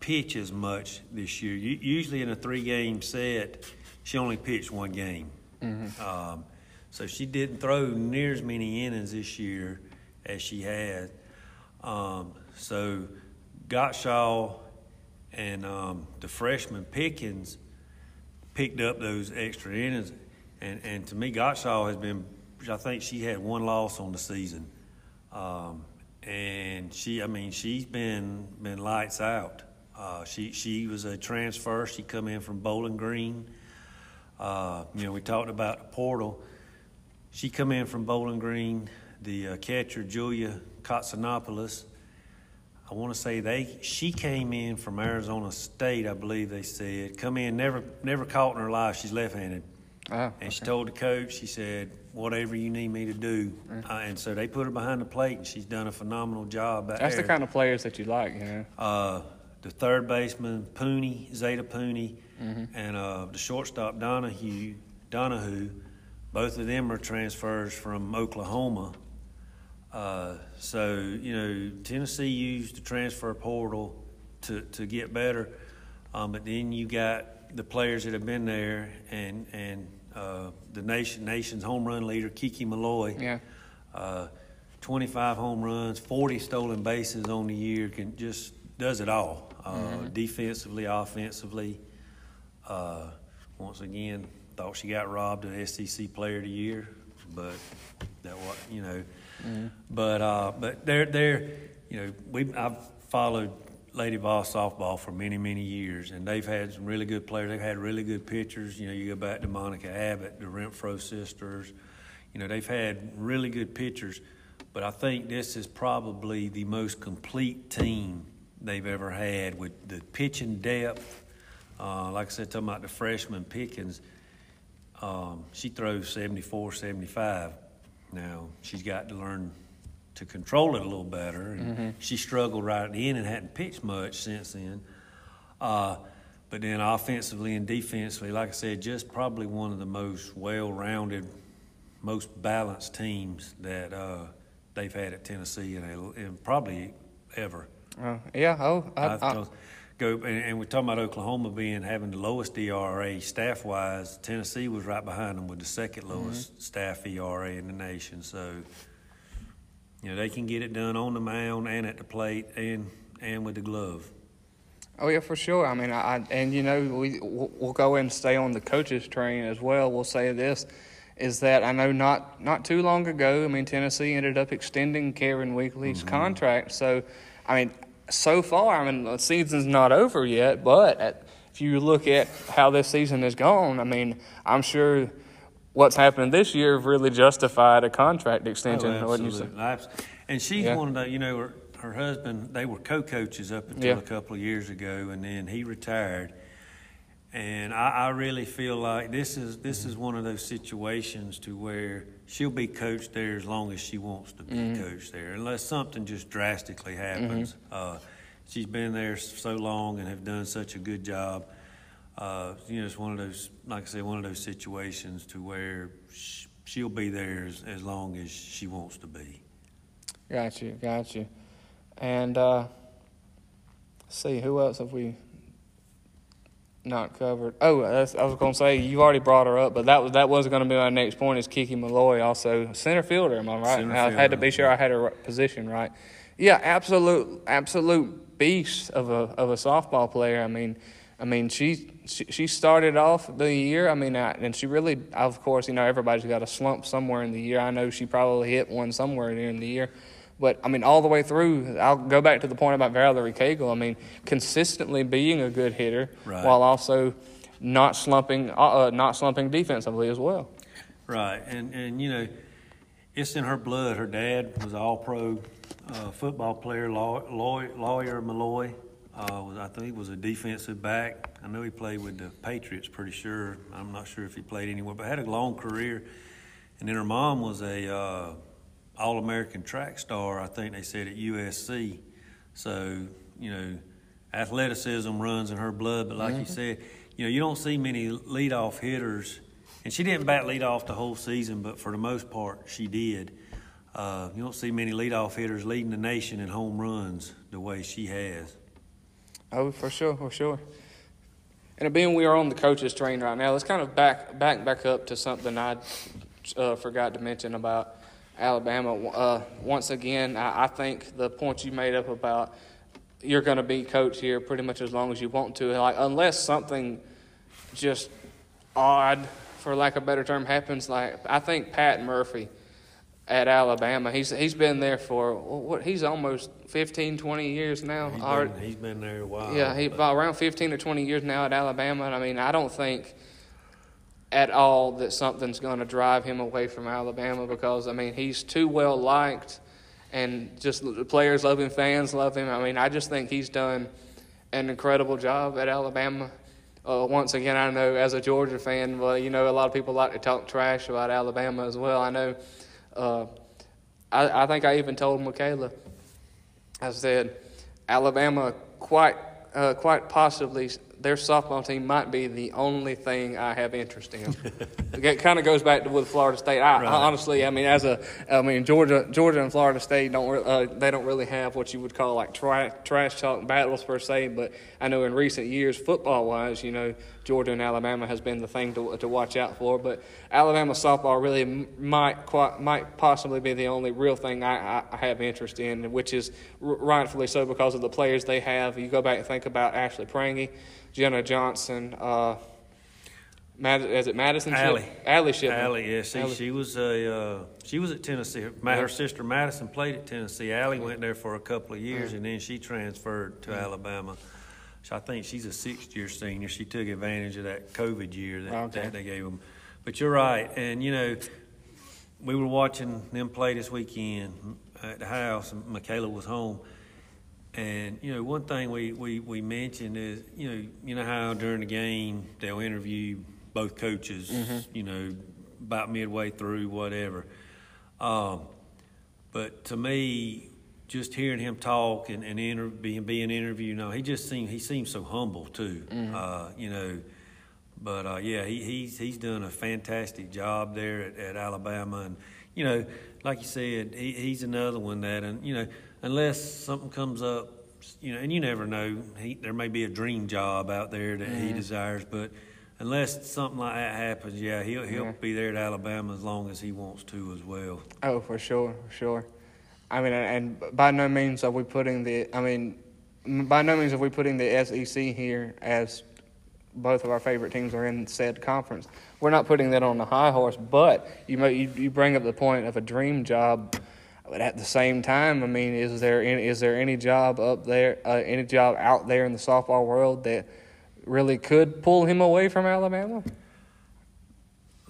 pitch as much this year. U- Usually in a three-game set, she only pitched one game. Um, so she didn't throw near as many innings this year as she had. Um, so Gottshall and um, the freshman Pickens picked up those extra innings. And, and to me, Gottshall has been, I think she had one loss on the season. Um, and she, I mean, she's been, been lights out. Uh, she, she was a transfer. She come in from Bowling Green. Uh, you know, we talked about the portal. She come in from Bowling Green. The uh, catcher, Giulia Koutsoyanopulos, I want to say they she came in from Arizona State, I believe they said. Come in, never never caught in her life. She's left-handed, Oh, and she told the coach, she said, "Whatever you need me to do." Uh, and so they put her behind the plate, and she's done a phenomenal job. Back That's the kind of players that you like, you know. Uh, the third baseman, Puni, Zaida Puni, and uh, the shortstop, Donahue, Donahue, both of them are transfers from Oklahoma. Uh, so, you know, Tennessee used the transfer portal to, to get better. Um, but then you got the players that have been there and, and uh, the nation, nation's home run leader, Kiki Milloy. Yeah. Uh, 25 home runs, 40 stolen bases on the year, can just does it all. Uh, Defensively, offensively. Uh, once again, thought she got robbed of SEC Player of the Year, but that what you know. But uh, but they're they're you know we I've followed Lady Vol softball for many many years, and they've had some really good players. They've had really good pitchers. You know, you go back to Monica Abbott, the Renfro sisters. You know, they've had really good pitchers, but I think this is probably the most complete team they've ever had with the pitching depth. Uh, like I said, talking about the freshman Pickens, um, she throws 74, 75. Now, she's got to learn to control it a little better. And She struggled right at the end and hadn't pitched much since then. Uh, but then offensively and defensively, like I said, just probably one of the most well-rounded, most balanced teams that uh, they've had at Tennessee and, and probably ever. Oh, yeah. Oh, I, I I, go and, and we're talking about Oklahoma being having the lowest ERA staff wise. Tennessee was right behind them with the second lowest staff ERA in the nation. So you know they can get it done on the mound and at the plate and and with the glove. Oh yeah, for sure. I mean, I, and you know we we'll, we'll go and stay on the coaches train as well. We'll say this is that I know not not too long ago. I mean, Tennessee ended up extending Karen Weekly's Mm-hmm. contract. So, I mean, so far, I mean, the season's not over yet. But at, if you look at how this season has gone, I mean, I'm sure what's happened this year really justified a contract extension. Oh, wouldn't you say? absolutely. And she's Yeah. one of the, you know, her, her husband, they were co-coaches up until Yeah. a couple of years ago, and then he retired. And I, I really feel like this is this is one of those situations to where she'll be coached there as long as she wants to be Mm-hmm. coached there, unless something just drastically happens. Uh, she's been there so long and have done such a good job. Uh, you know, it's one of those, like I say, one of those situations to where sh- she'll be there as, as long as she wants to be. Got you, got you. And uh, see, who else have we not covered? Oh, that's, I was going to say you already brought her up, but that was that was going to be my next point. Is Kiki Milloy also center fielder? Am I right? I had to be sure I had her position right. Yeah, absolute, absolute beast of a of a softball player. I mean, I mean she she, she started off the year. I mean, I, and she really, of course, you know, everybody's got a slump somewhere in the year. I know she probably hit one somewhere during the year. But I mean, all the way through, I'll go back to the point about Valerie Cagle. I mean, consistently being a good hitter Right. while also not slumping, uh, uh, not slumping defensively as well. Right, and and you know, it's in her blood. Her dad was an All-Pro uh, football player, law, law, lawyer Milloy. Uh, was, I think was a defensive back. I know he played with the Patriots. Pretty sure. I'm not sure if he played anywhere, but had a long career. And then her mom was a uh, All-American track star. I think they said at USC. So you know, athleticism runs in her blood. But like you said, you know, you don't see many leadoff hitters. And she didn't bat leadoff the whole season, but for the most part, she did. Uh, you don't see many leadoff hitters leading the nation in home runs the way she has. Oh, for sure, for sure. And being we are on the coaches train right now, let's kind of back back back up to something I uh, forgot to mention about Alabama. Uh, once again, I, I think the point you made up about you're going to be coach here pretty much as long as you want to, like unless something just odd, for lack of a better term, happens. Like I think Pat Murphy at Alabama, he's he's been there for what he's almost 15, 20 years now. He's been, he's been there a while. yeah, he about around 15 or 20 years now at Alabama. And I mean, I don't think at all that something's going to drive him away from Alabama because I mean, he's too well liked and just the players love him, fans love him. I mean, I just think he's done an incredible job at Alabama. Uh, once again, I know as a Georgia fan, well, you know, a lot of people like to talk trash about Alabama as well. I know. Uh, I, I think I even told Michaela. I said, Alabama quite uh, quite possibly their softball team might be the only thing I have interest in. it kind of goes back to with Florida State. I, Right. I honestly, I mean, as a, I mean, Georgia, Georgia and Florida State don't re- uh, they don't really have what you would call like tra- trash talk battles per se. But I know in recent years, football wise, you know, Georgia and Alabama has been the thing to to watch out for. But Alabama softball really might quite might possibly be the only real thing I, I, have interest in, which is rightfully so because of the players they have. You go back and think about Ashley Prangy, Jenna Johnson. Uh, Mad- is it Madison? Allie. Allie Shipman. Allie, yeah, see, Allie. she was a uh, she was at Tennessee. Ma- Her sister Madison played at Tennessee. Allie went there for a couple of years, and then she transferred to Alabama. So I think she's a sixth year senior. She took advantage of that COVID year that, Okay. that they gave them. But you're right, and you know, we were watching them play this weekend at the house, and Michaela was home. And you know, one thing we, we, we mentioned is you know you know how during the game they'll interview both coaches, you know, about midway through whatever. Um, but to me, just hearing him talk and, and inter- being being interviewed, no, he just seemed he seems so humble too. Uh, you know, but uh, yeah, he, he's he's done a fantastic job there at, at Alabama, and you know, like you said, he, he's another one that, and you know, unless something comes up, you know, and you never know, he, there may be a dream job out there that he desires, but unless something like that happens, yeah, he'll he'll Yeah. be there at Alabama as long as he wants to as well. Oh, for sure, for sure. I mean, and by no means are we putting the. I mean, by no means are we putting the SEC here as both of our favorite teams are in said conference. We're not putting that on the high horse, but you may, you, you bring up the point of a dream job. But at the same time, I mean, is there any, is there any job up there, uh, any job out there in the softball world that really could pull him away from Alabama?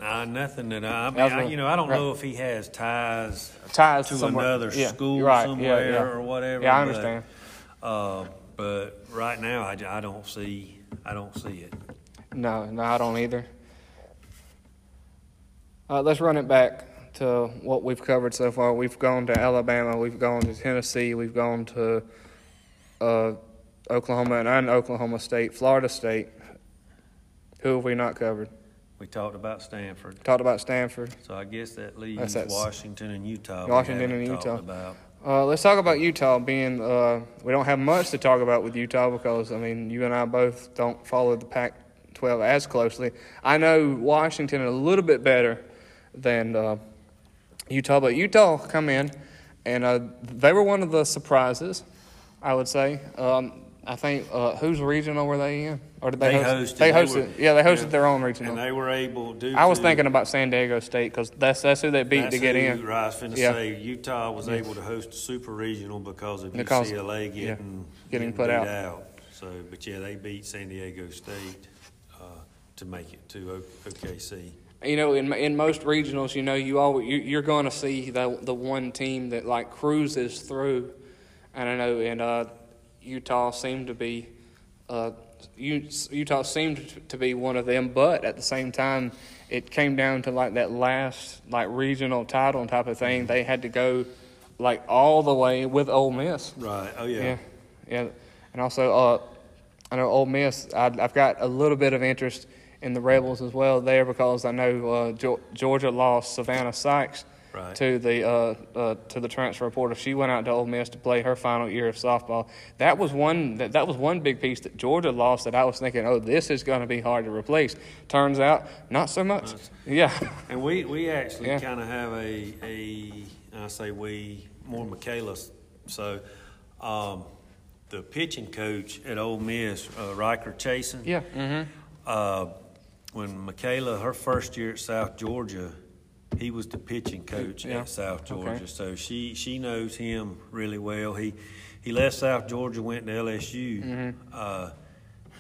Uh, nothing that I, I mean, I was I, gonna- you know, I don't right. know if he has ties Ties to somewhere. another Yeah, school right. Somewhere yeah. or whatever. Yeah, I but, understand. Uh, but right now, I, I don't see, I don't see it. No, no, I don't either. Uh, let's run it back to what we've covered so far. We've gone to Alabama, we've gone to Tennessee, we've gone to uh, Oklahoma and, and Oklahoma State, Florida State. Who have we not covered? We talked about Stanford, Talked about Stanford. so I guess that leaves That's- that's- Washington and Utah. Washington and Utah. Uh, let's talk about Utah. Being uh, we don't have much to talk about with Utah because I mean you and I both don't follow the Pac-12 as closely. I know Washington a little bit better than uh, Utah, but Utah come in and uh, they were one of the surprises. I would say. Um, I think uh, whose regional were they in, or did they, They host? hosted- They they hosted. were- yeah, they hosted yeah. their own regional. And they were able due I was to- thinking about San Diego State because that's that's who they beat to get who- in. Right, I was finna Yeah. say Utah was able to host a super regional because of Because- UCLA yeah, getting getting put beat out. So, but yeah, they beat San Diego State uh, to make it to OKC. you know, in in most regionals, you know, you always you, you're going to see the the one team that like cruises through. I don't know, and uh, Utah seemed to be, uh, Utah seemed to be one of them, but at the same time, it came down to like that last like regional title type of thing. They had to go like all the way with Ole Miss. Right. Oh Yeah, yeah, and also, uh, I know Ole Miss. I, I've got a little bit of interest in the Rebels as well there because I know uh, Geo- Georgia lost Savannah Sykes Right. to the uh, uh, to the transfer portal. She went out to Ole Miss to play her final year of softball. That was one that, that was one big piece that Georgia lost that I was thinking, oh, this is going to be hard to replace. Turns out, not so much. Yeah, And we, we actually Yeah. kind of have a, a, I say we, more Michaela. So, um, the pitching coach at Ole Miss, uh, Riker Chasen. yeah. Mm-hmm. Uh, when Michaela, her first year at South Georgia, he was the pitching coach Yeah. at South Okay. Georgia. So she she knows him really well. He he left South Georgia, went to LSU Mm-hmm. uh,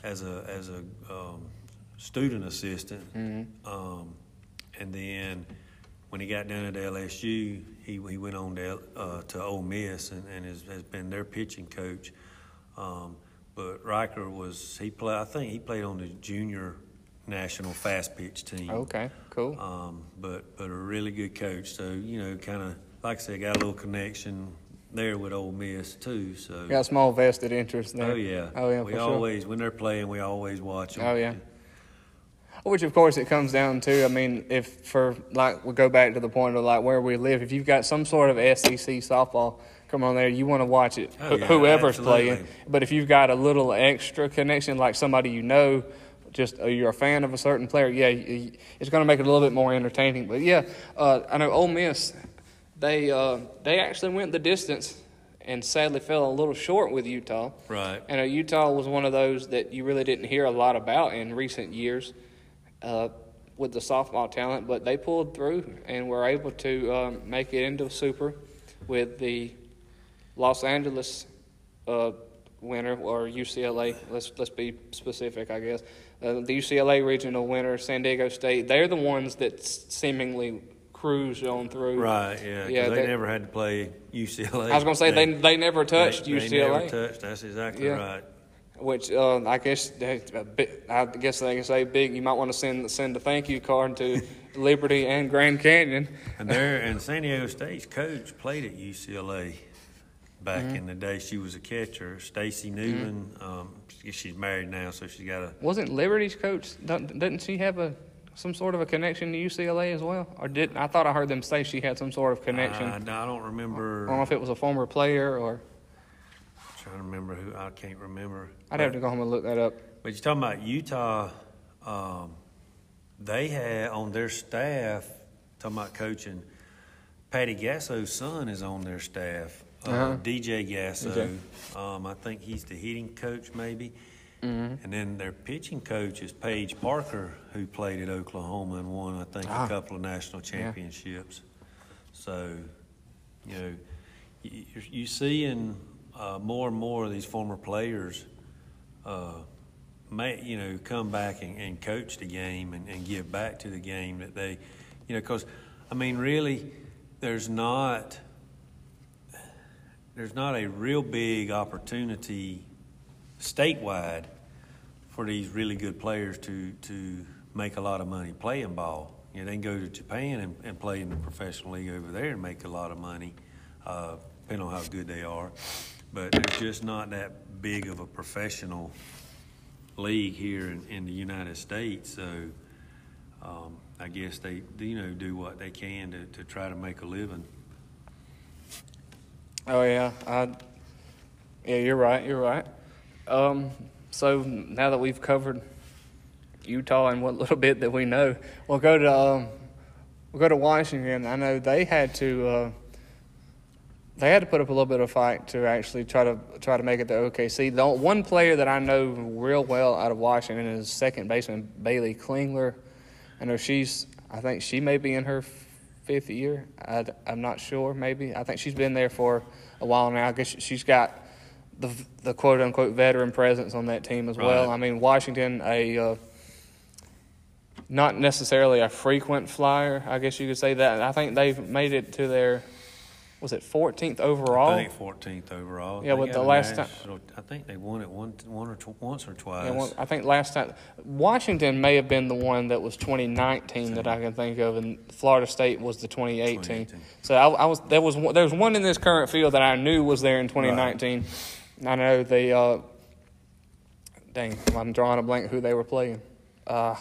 as a as a um, student assistant, Mm-hmm. um, and then when he got down at LSU, he he went on to uh, to Ole Miss and, and has, has been their pitching coach. Um, but Riker was he play I think he played on the junior national fast pitch team. Okay, cool. Um, but but a really good coach. So you know, kind of like I said, got a little connection there with Ole Miss too. So Got a small vested interest there. oh yeah, Oh yeah, we for sure. always when they're playing, we always watch them. Oh, yeah. Which of course it comes down to. I mean, if for like we go back to the point of like where we live, if you've got some sort of SEC softball come on there, you want to watch it. Oh, yeah, whoever's absolutely. playing. But if you've got a little extra connection, like somebody you know, just uh, you're a fan of a certain player, yeah, it's going to make it a little bit more entertaining. But yeah, uh, I know Ole Miss, they uh, they actually went the distance and sadly fell a little short with Utah. Right. And uh, Utah was one of those that you really didn't hear a lot about in recent years uh, with the softball talent, but they pulled through and were able to um, make it into a super with the Los Angeles uh, winner or UCLA. Let's let's be specific, I guess. Uh, the UCLA regional winner, San Diego State. They're the ones that seemingly cruised on through. Right. Yeah. Yeah, they, they- never had to play UCLA. I was going to say they they never touched they, UCLA. They never touched. That's exactly Yeah. right. Which uh, I guess they- bit- I guess they can say big. You might want to send send a thank you card to Liberty and Grand Canyon. And there, and San Diego State's coach played at UCLA back Mm-hmm. in the day. She was a catcher, Stacey Nuveman. Um, she- she's married now, so she's got a. Wasn't Liberty's coach? Doesn't doesn't she have a some sort of a connection to UCLA as well? Or did I thought I heard them say she had some sort of connection? I, I don't remember. I don't know if it was a former player or trying to remember who. I can't remember. I'd have to go home and look that up. But you're talking about Utah. Um, they had on their staff. Talking about coaching. Patty Gasso's son is on their staff Uh-huh. DJ Gasso. DJ. Um, I think he's the hitting coach, maybe. Mm-hmm. And then their pitching coach is Paige Parker, who played at Oklahoma and won, I think, Ah. a couple of national championships. So, you know, you, you seeing uh, more and more of these former players, uh, may, you know, come back and, and coach the game and, and give back to the game that they, you know, because I mean, really, there's not there's not a real big opportunity statewide for these really good players to to make a lot of money playing ball. You know, they can go to Japan and, and play in the professional league over there and make a lot of money, uh, depending on how good they are. But there's just not that big of a professional league here in, in the United States. So um, I guess they, you know, do what they can to, to try to make a living. Oh yeah, I, yeah, you're right. You're right. Um, so now that we've covered Utah and what little bit that we know, we'll go to um, we'll go to Washington. I know they had to uh, they had to put up a little bit of fight to actually try to try to make it to OKC. The one player that I know real well out of Washington is second baseman Baylee Klingler. I know she's I think she may be in her fifth year. I, am not sure. Maybe I think she's been there for a while now. I guess she's got the the quote unquote veteran presence on that team as well. I mean Washington a uh, not necessarily a frequent flyer. I guess you could say that. I think they've made it to their was it 14th overall. I think 14th overall. Yeah, with the last time- I think they won it one, one or tw- once or twice. Yeah, well, I think last time Washington may have been the one that was 2019 that I can think of, and Florida State was the 2018. 2018. So I, I was there was one, there was one in this current field that I knew was there in 2019. I know they. Uh, dang, I'm drawing a blank who they were playing. Uh,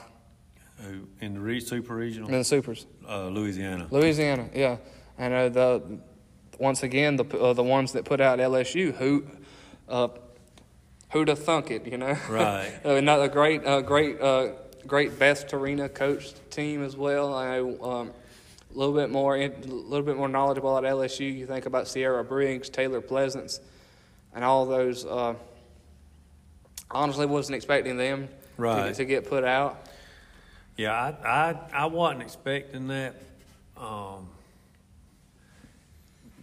Who- in the re- super regional, in the supers, uh, Louisiana. Louisiana. Yeah, I know the. Once again, the uh, the ones that put out LSU who. Uh, who to thunk it, you know? Right. Another great, uh, great, uh, great Beth Torina coached team as well. I um, a little bit more, a little bit more knowledgeable at LSU. You think about Ciara Briggs, Taylor Pleasance, and all those. Uh, honestly, wasn't expecting them to, to get put out. Yeah, I, I, I wasn't expecting that. Um,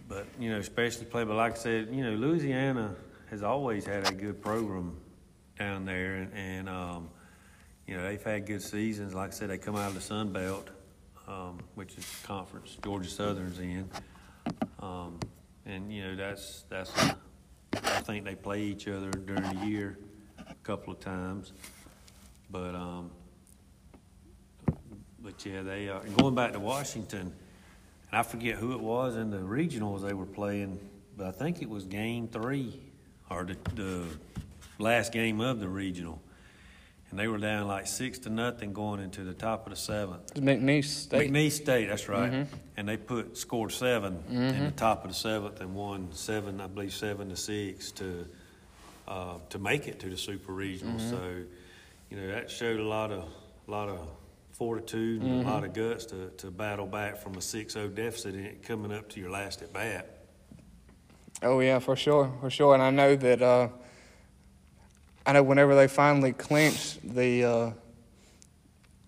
but, you know, especially play, but like I said, you know, Louisiana has always had a good program down there. And, and um, you know, they've had good seasons. Like I said, they come out of the Sun Belt, um, which is conference Georgia Southern's in. Um, and, you know, that's, that's, I think they play each other during the year a couple of times. But, um, but yeah, they are. Going back to Washington, and I forget who it was in the regionals they were playing, but I think it was game three or the, the last game of the regional. And they were down like six to nothing going into the top of the seventh. McNeese State. McNeese State, that's right. Mm-hmm. And they put scored 7 in the mm-hmm. top of the seventh and won seven, I believe seven to six to uh, to make it to the super regional. Mm-hmm. So, you know, that showed a lot of a lot of fortitude and a lot of guts to, to battle back from a 6-0 deficit and coming up to your last at bat. Oh yeah, for sure, for sure. And I know that uh, I know whenever they finally clinched the uh,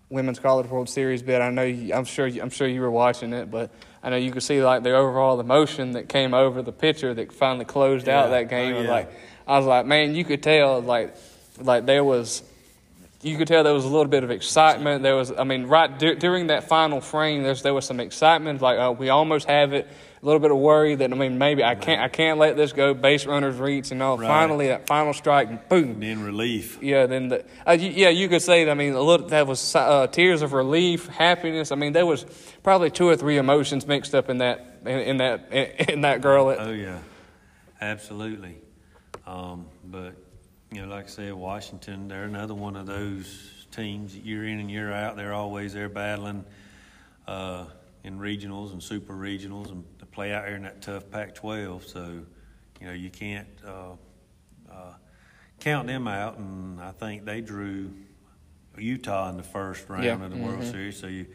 women's college World Series bid, I know you, I'm sure I'm sure you were watching it, but I know you could see like the overall emotion that came over the pitcher that finally closed out that game. Oh, yeah. Like I was like, man, you could tell like like there was. You could tell there was a little bit of excitement. There was, I mean, right dur- during that final frame, there's there was some excitement. Like, oh, we almost have it. A little bit of worry that I mean, maybe I can't, I can't let this go. Base runners reach, and all. Right. Finally, that final strike, boom. And then relief. Yeah, then the uh, y- yeah, you could say. I mean, a little that was uh, tears of relief, happiness. I mean, there was probably two or three emotions mixed up in that in, in that in, in that girl. Oh yeah, absolutely. Um, but you know, like I said, Washington, they're another one of those teams year in and year out. They're always there battling uh, in regionals and super regionals, and to play out here in that tough Pac-12. So you know, you can't uh, uh, count them out. And I think they drew Utah in the first round Yeah. of the World Series. So you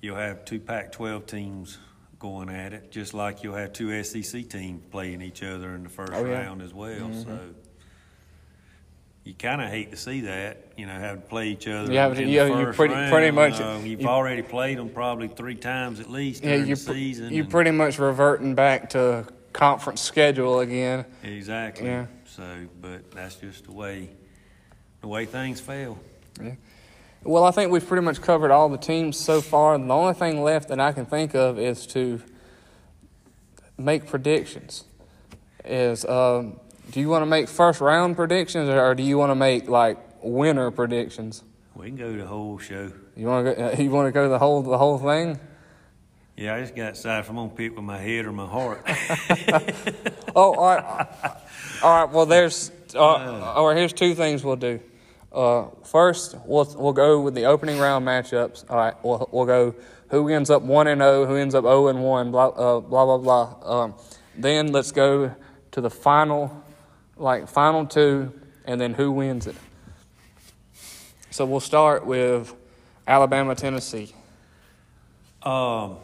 you'll have two Pac-12 teams going at it, just like you'll have two SEC teams playing each other in the first Oh, yeah. round as well. So you kind of hate to see that, you know, have to play each other Yeah, in the you- you pretty- round. pretty much- you've you- already played them probably three times at least Yeah, the season. you're pretty much reverting back to conference schedule again. exactly. Yeah. So, but that's just the way the way things fell. Well, I think we've pretty much covered all the teams so far. The only thing left that I can think of is to make predictions. Is um, do you want to make first round predictions or do you want to make like winner predictions? We can go the whole show. You want to go, you want to go the whole the whole thing? Yeah, I just got decided if I'm gonna pick with my head or my heart. Oh, all right. All right. Well, there's. Uh, all right. Here's two things we'll do. Uh, first, we'll we'll go with the opening round matchups. All right. We'll we'll go who ends up one and zero, who ends up zero and one. Blah uh, blah blah blah. Um, then let's go to the final, like final two, and then who wins it. So we'll start with Alabama, Tennessee. Um,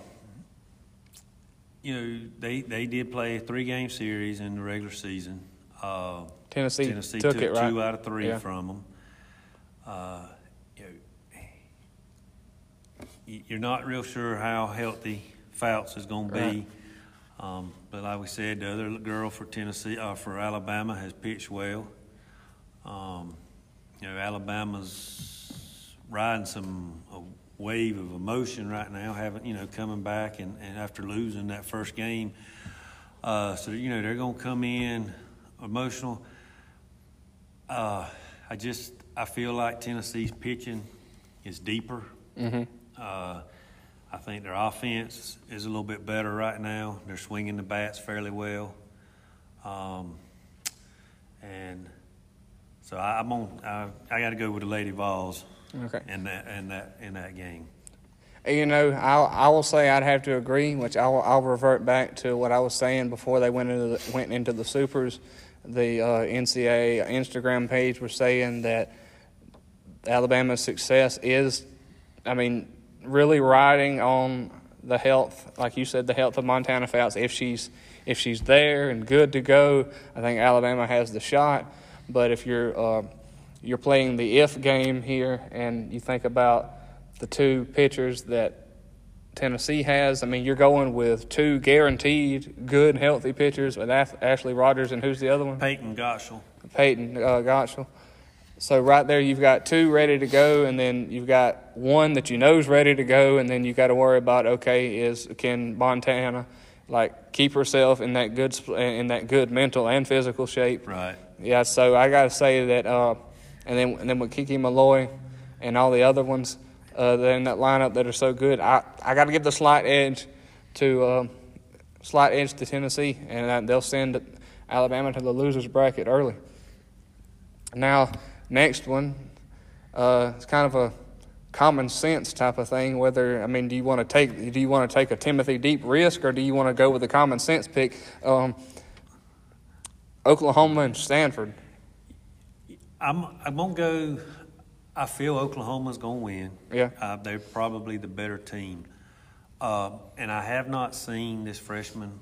you know, they, they did play a three game series in the regular season. Uh, Tennessee, Tennessee took, took, it right. two out of three Yeah. from them. Uh, you know, you're not real sure how healthy Fouts is going to be. Right. Um, but like we said, the other girl for Tennessee, uh, for Alabama, has pitched well. Um, you know, Alabama's riding some a wave of emotion right now, having you know coming back and, and after losing that first game. Uh, so you know they're going to come in emotional. Uh, I just I feel like Tennessee's pitching is deeper. Mm-hmm. Uh, I think their offense is a little bit better right now. They're swinging the bats fairly well, um, and so I, I'm on. I, I got to go with the Lady Vols Okay. in that in that in that game. You know, I'll, I will say I'd have to agree, which I'll, I'll revert back to what I was saying before they went into the, went into the supers. The uh, NCAA Instagram page was saying that Alabama's success is, I mean, really riding on the health, like you said, the health of Montana Fouts. If she's if she's there and good to go, I think Alabama has the shot. But if you're uh, you're playing the if game here, and you think about the two pitchers that Tennessee has, I mean, you're going with two guaranteed good, healthy pitchers with Ashley Rogers and who's the other one? Payton Gottshall. Payton uh, Gottshall. So right there, you've got two ready to go, and then you've got one that you know is ready to go, and then you got to worry about okay, is can Montana like keep herself in that good in that good mental and physical shape? Right. Yeah, so I got to say that, uh, and then and then with Kiki Milloy and all the other ones uh, that in that lineup that are so good, I I got to give the slight edge to uh, slight edge to Tennessee, and uh, they'll send Alabama to the losers bracket early. Now, next one, uh, it's kind of a common sense type of thing. Whether I mean, do you want to take do you want to take a Timothy Deep risk, or do you want to go with a common sense pick? Um, Oklahoma and Stanford. I'm I'm gonna go. I feel Oklahoma's gonna win. Yeah. Uh, they're probably the better team. Uh, and I have not seen this freshman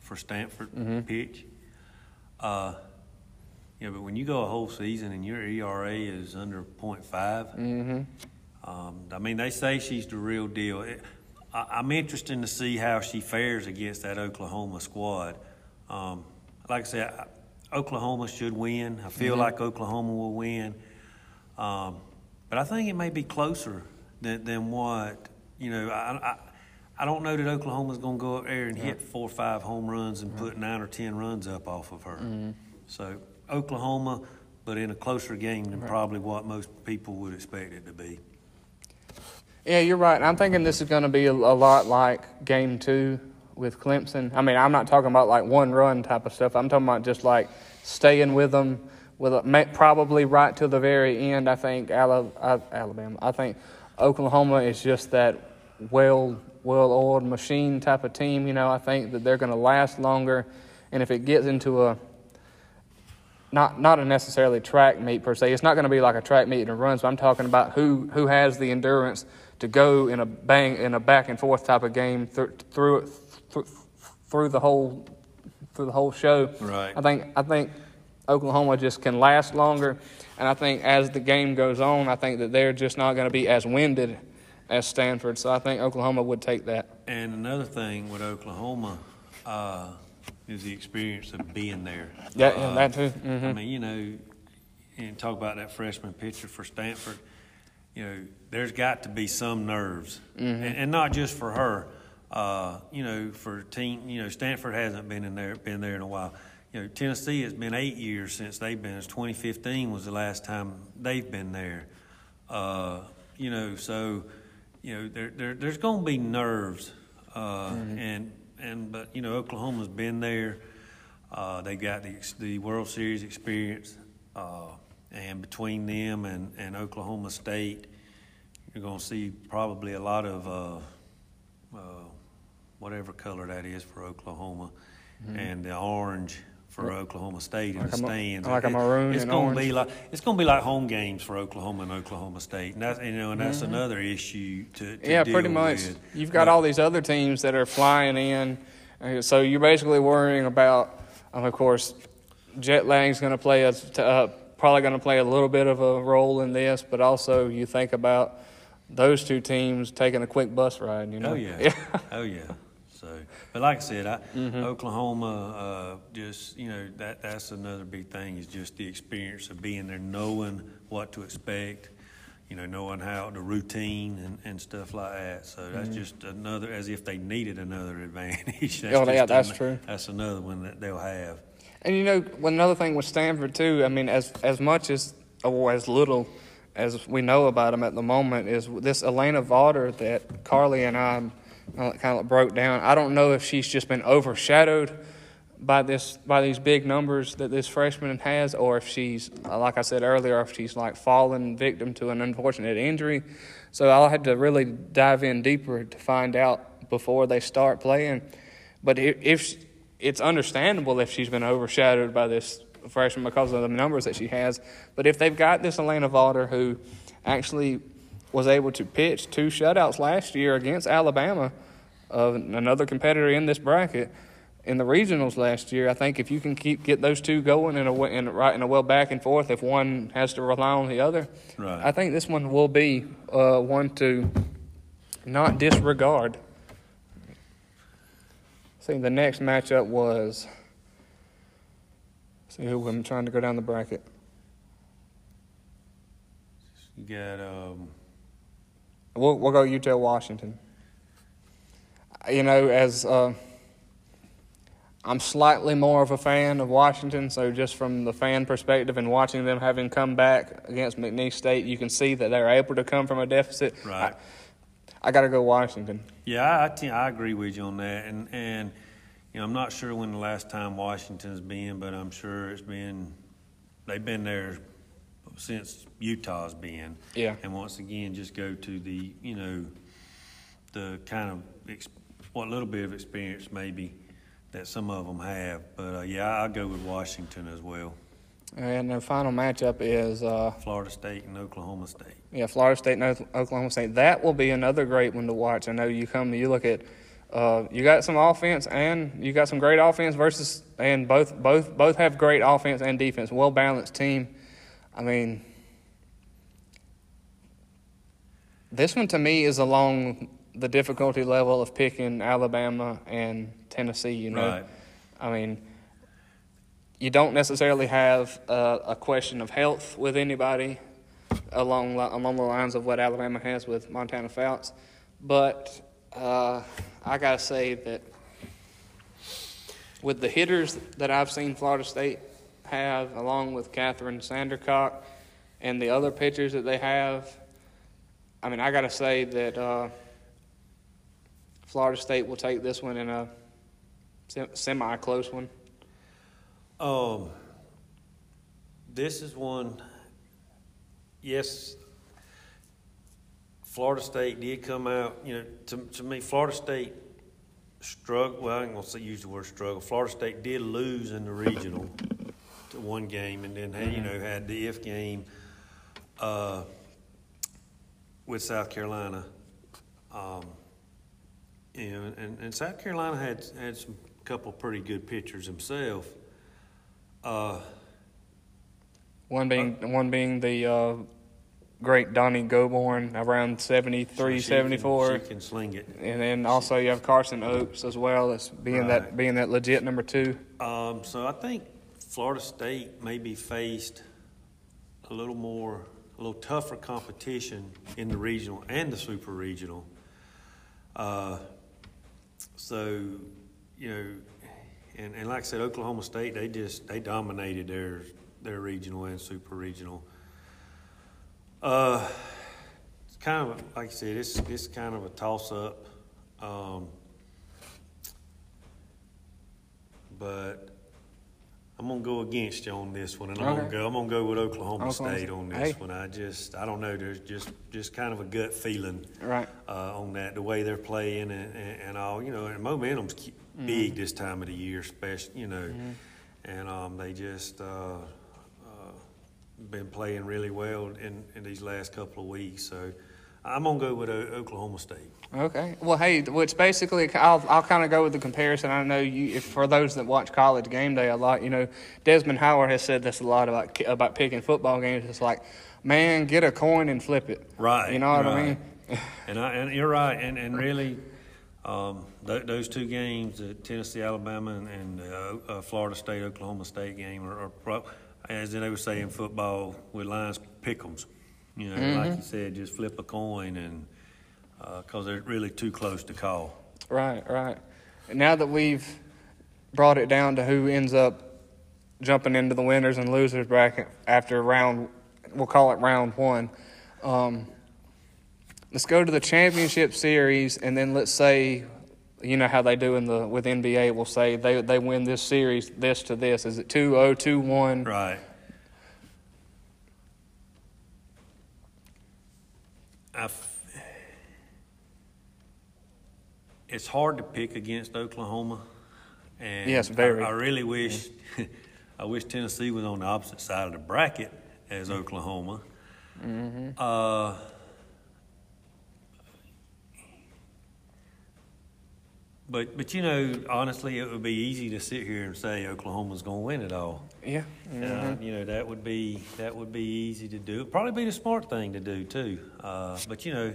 for Stanford Mm-hmm. pitch. Uh, yeah, but when you go a whole season and your ERA is under 0.5, Mm-hmm. um, I mean, they say she's the real deal. It, I, I'm interested to see how she fares against that Oklahoma squad. Um, like I said, I, Oklahoma should win. I feel like Oklahoma will win. Um, but I think it may be closer than, than what, you know, I, I, I don't know that Oklahoma's going to go up there and hit four or five home runs and put nine or ten runs up off of her. So Oklahoma, but in a closer game than probably what most people would expect it to be. Yeah, you're right. I'm thinking this is going to be a, a lot like game two with Clemson. I mean, I'm not talking about like one run type of stuff. I'm talking about just like staying with them, with a, probably right to the very end. I think uh, Alabama. I think Oklahoma is just that well well oiled machine type of team. You know, I think that they're going to last longer, and if it gets into a not not a necessarily track meet per se. It's not going to be like a track meet and runs. But I'm talking about who who has the endurance to go in a bang in a back and forth type of game th- through th- through the whole through the whole show. Right. I think I think Oklahoma just can last longer, and I think as the game goes on, I think that they're just not going to be as winded as Stanford. So I think Oklahoma would take that. And another thing with Oklahoma uh, is the experience of being there. Yeah, Uh, that too. I hmm mean, you know, and talk about that freshman pitcher for Stanford. You know, there's got to be some nerves, and, and not just for her. Uh, you know, for team. You know, Stanford hasn't been in there, been there in a while. You know, Tennessee has been eight years since they've been. It's 2015 was the last time they've been there. Uh, you know, so you know, there, there there's going to be nerves, uh, and and but you know, Oklahoma's been there. Uh, they got the the World Series experience, uh, and between them and, and Oklahoma State, you're going to see probably a lot of uh, uh, whatever color that is for Oklahoma, and the orange for Oklahoma State in Like the a stands. like a maroon It's going to be like it's going to be like home games for Oklahoma and Oklahoma State, and that's you know, and that's another issue to, to Yeah, pretty much. with. You've got But- all these other teams that are flying in, uh, so you're basically worrying about, um, of course, jet lag's going to play a uh, probably going to play a little bit of a role in this, but also you think about those two teams taking a quick bus ride. You know? Oh yeah, oh yeah. But like I said, I, Mm-hmm. Oklahoma, uh, just you know that that's another big thing is just the experience of being there, knowing what to expect, you know, knowing how the routine and, and stuff like that. So that's just another, as if they needed another advantage. That's Mm-hmm. Oh, yeah, that's ano- true. That's another one that they'll have. And you know, another thing with Stanford too. I mean, as as much as or as little as we know about them at the moment is this Alana Vawter that Carly and I kind of broke down. I don't know if she's just been overshadowed by this by these big numbers that this freshman has, or if she's like I said earlier, if she's like fallen victim to an unfortunate injury. So I'll have to really dive in deeper to find out before they start playing. But if, if it's understandable if she's been overshadowed by this freshman because of the numbers that she has. But if they've got this Alana Vawter who actually was able to pitch two shutouts last year against Alabama, uh, another competitor in this bracket, in the regionals last year, I think if you can keep get those two going in a in a, right in a well back and forth, if one has to rely on the other, Right. I think this one will be uh, one to not disregard. See, the next matchup was. See who I'm trying to go down the bracket. You got um, We'll, we'll go Utah Washington. You know, as uh, I'm slightly more of a fan of Washington, so just from the fan perspective and watching them having come back against McNeese State, you can see that they're able to come from a deficit. right. I, I got to go Washington. Yeah, I, I, I agree with you on that, and and you know I'm not sure when the last time Washington's been, but I'm sure it's been they've been there since Utah's been. Yeah. And once again, just go to the you know the kind of ex- what little bit of experience maybe that some of them have, but uh, yeah, I'll go with Washington as well. And the final matchup is uh, Florida State and Oklahoma State. Yeah, Florida State and Oklahoma State. That will be another great one to watch. I know you come, you look at, uh, you got some offense and you got some great offense versus, and both both both have great offense and defense, well balanced team. I mean, this one to me is along the difficulty level of picking Alabama and Tennessee. You know, Right. I mean, you don't necessarily have a, a question of health with anybody along along the lines of what Alabama has with Montana Fouts, but uh, I gotta say that with the hitters that I've seen Florida State have, along with Kathryn Sandercock and the other pitchers that they have, I mean, I gotta say that uh, Florida State will take this one in a semi close one. Um, this is one. Yes, Florida State did come out. You know, to, to me, Florida State struggled. Well, I ain't gonna use the word struggle. Florida State did lose in the regional to one game, and then had, you know had the if game uh, with South Carolina. Um, you know, and, and South Carolina had had some couple pretty good pitchers himself. Uh, One being one being the uh, great Donnie Gobourne around 73, she can- 74. She can sling it. and then also you have Carson Oates as well as being that being that legit number two. Um, so I think Florida State maybe faced a little more, a little tougher competition in the regional and the super regional. Uh, so, you know, and, and like I said, Oklahoma State, they just, they dominated their, their regional and super regional. Uh, it's kind of, like I said, it's, it's kind of a toss up. Um, but I'm gonna go against you on this one, and I'm Okay. gonna go. I'm gonna go with Oklahoma Oklahoma State on this Hey. one. I just, I don't know. There's just, just kind of a gut feeling Right. uh, on that, the way they're playing and, and, and all. You know, and momentum's Mm-hmm. big this time of the year, especially. You know, and um, they just uh, uh, been playing really well in, in these last couple of weeks. So I'm gonna go with O- Oklahoma State. Okay. Well, hey, which basically, I'll, I'll kind of go with the comparison. I know you, if for those that watch College Game Day a lot, you know, Desmond Howard has said this a lot about about picking football games. It's like, man, get a coin and flip it. Right. You know what I mean? And I, and you're right, and, and really, um, th- those two games, the Tennessee, Alabama, and, and uh, uh, Florida State, Oklahoma State game, are, are pro- as they would say in football, with lines pick'ems. You know, Mm-hmm. like you said, just flip a coin, and because they're really too close to call. Right, right. And now that we've brought it down to who ends up jumping into the winners and losers bracket after round, we'll call it round one. Um, let's go to the championship series, and then let's say, you know how they do in the with NBA. We'll say they they win this series, this to this. Is it 2-0, 2-1? Right. I f- it's hard to pick against Oklahoma, and Yes, very. I, I really wish I wish Tennessee was on the opposite side of the bracket as Oklahoma. Uh, but but you know, honestly, it would be easy to sit here and say Oklahoma's going to win it all. Yeah. Uh, you know that would be that would be easy to do. It'd probably be the smart thing to do too. Uh, but you know,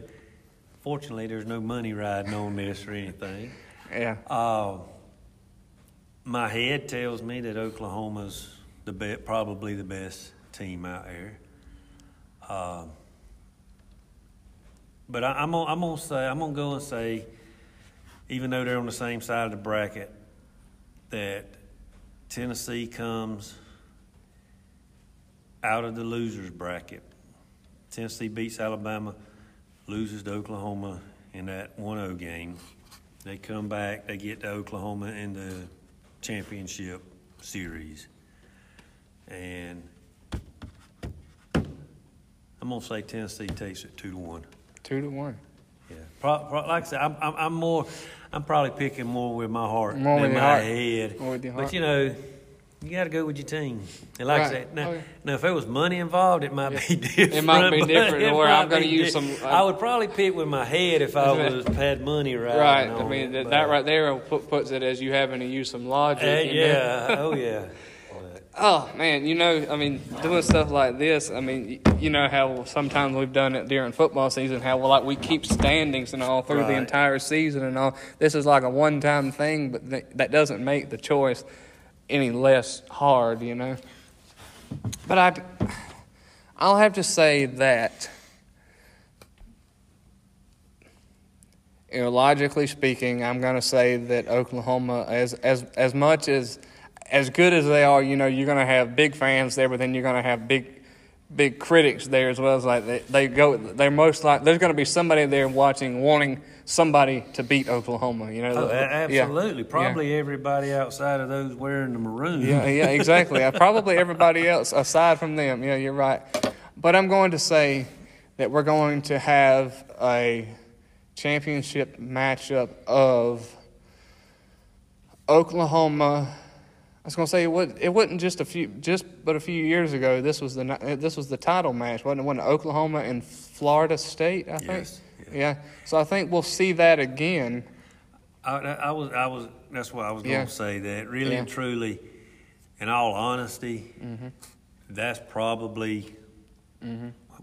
fortunately, there's no money riding on this or anything. Yeah. Uh, my head tells me that Oklahoma's the be- probably the best team out there. Um, but I, I'm gonna, I'm gonna say I'm gonna go and say, even though they're on the same side of the bracket, that Tennessee comes out of the losers bracket. Tennessee beats Alabama, loses to Oklahoma in that 1-0 game. They come back, they get to Oklahoma in the championship series. And I'm gonna say Tennessee takes it two to one. Two to one. Yeah, pro, pro, like I said, I'm, I'm, I'm more, I'm probably picking more with my heart More than with my heart. head. More with your But you know, you got to go with your team. And like I said, now, Okay. now if there was money involved, it might be different. It might be different, or I'm gonna use di- some, uh, I would probably pick with my head if I was had money right. Right. I mean, that, that right there puts it as you having to use some logic. Uh, know? yeah. oh yeah. Oh man, you know, I mean, doing stuff like this. I mean, you know how sometimes we've done it during football season. How well, like we keep standings and all through the entire season and all. This is like a one-time thing, but th- that doesn't make the choice any less hard. You know. But I, I'll have to say that. You know, logically speaking, I'm going to say that Oklahoma, as as as much as as good as they are, you know, you're going to have big fans there, but then you're going to have big big critics there as well. As like they, they go, they're most like there's going to be somebody there watching, wanting somebody to beat Oklahoma. You know, oh, The- yeah. absolutely. Yeah. Probably everybody outside of those wearing the maroon. Yeah, yeah, exactly. Uh, Probably everybody else aside from them. Yeah, you're right. But I'm going to say that we're going to have a championship matchup of Oklahoma. I was going to say it, would, it wasn't just a few, just but a few years ago. This was the this was the title match, wasn't it? Wasn't Oklahoma and Florida State? I think. Yes, Yeah. So I think we'll see that again. I, I was, I was, that's what I was Yeah. gonna say, that really Yeah. and truly, in all honesty, Mm-hmm. that's probably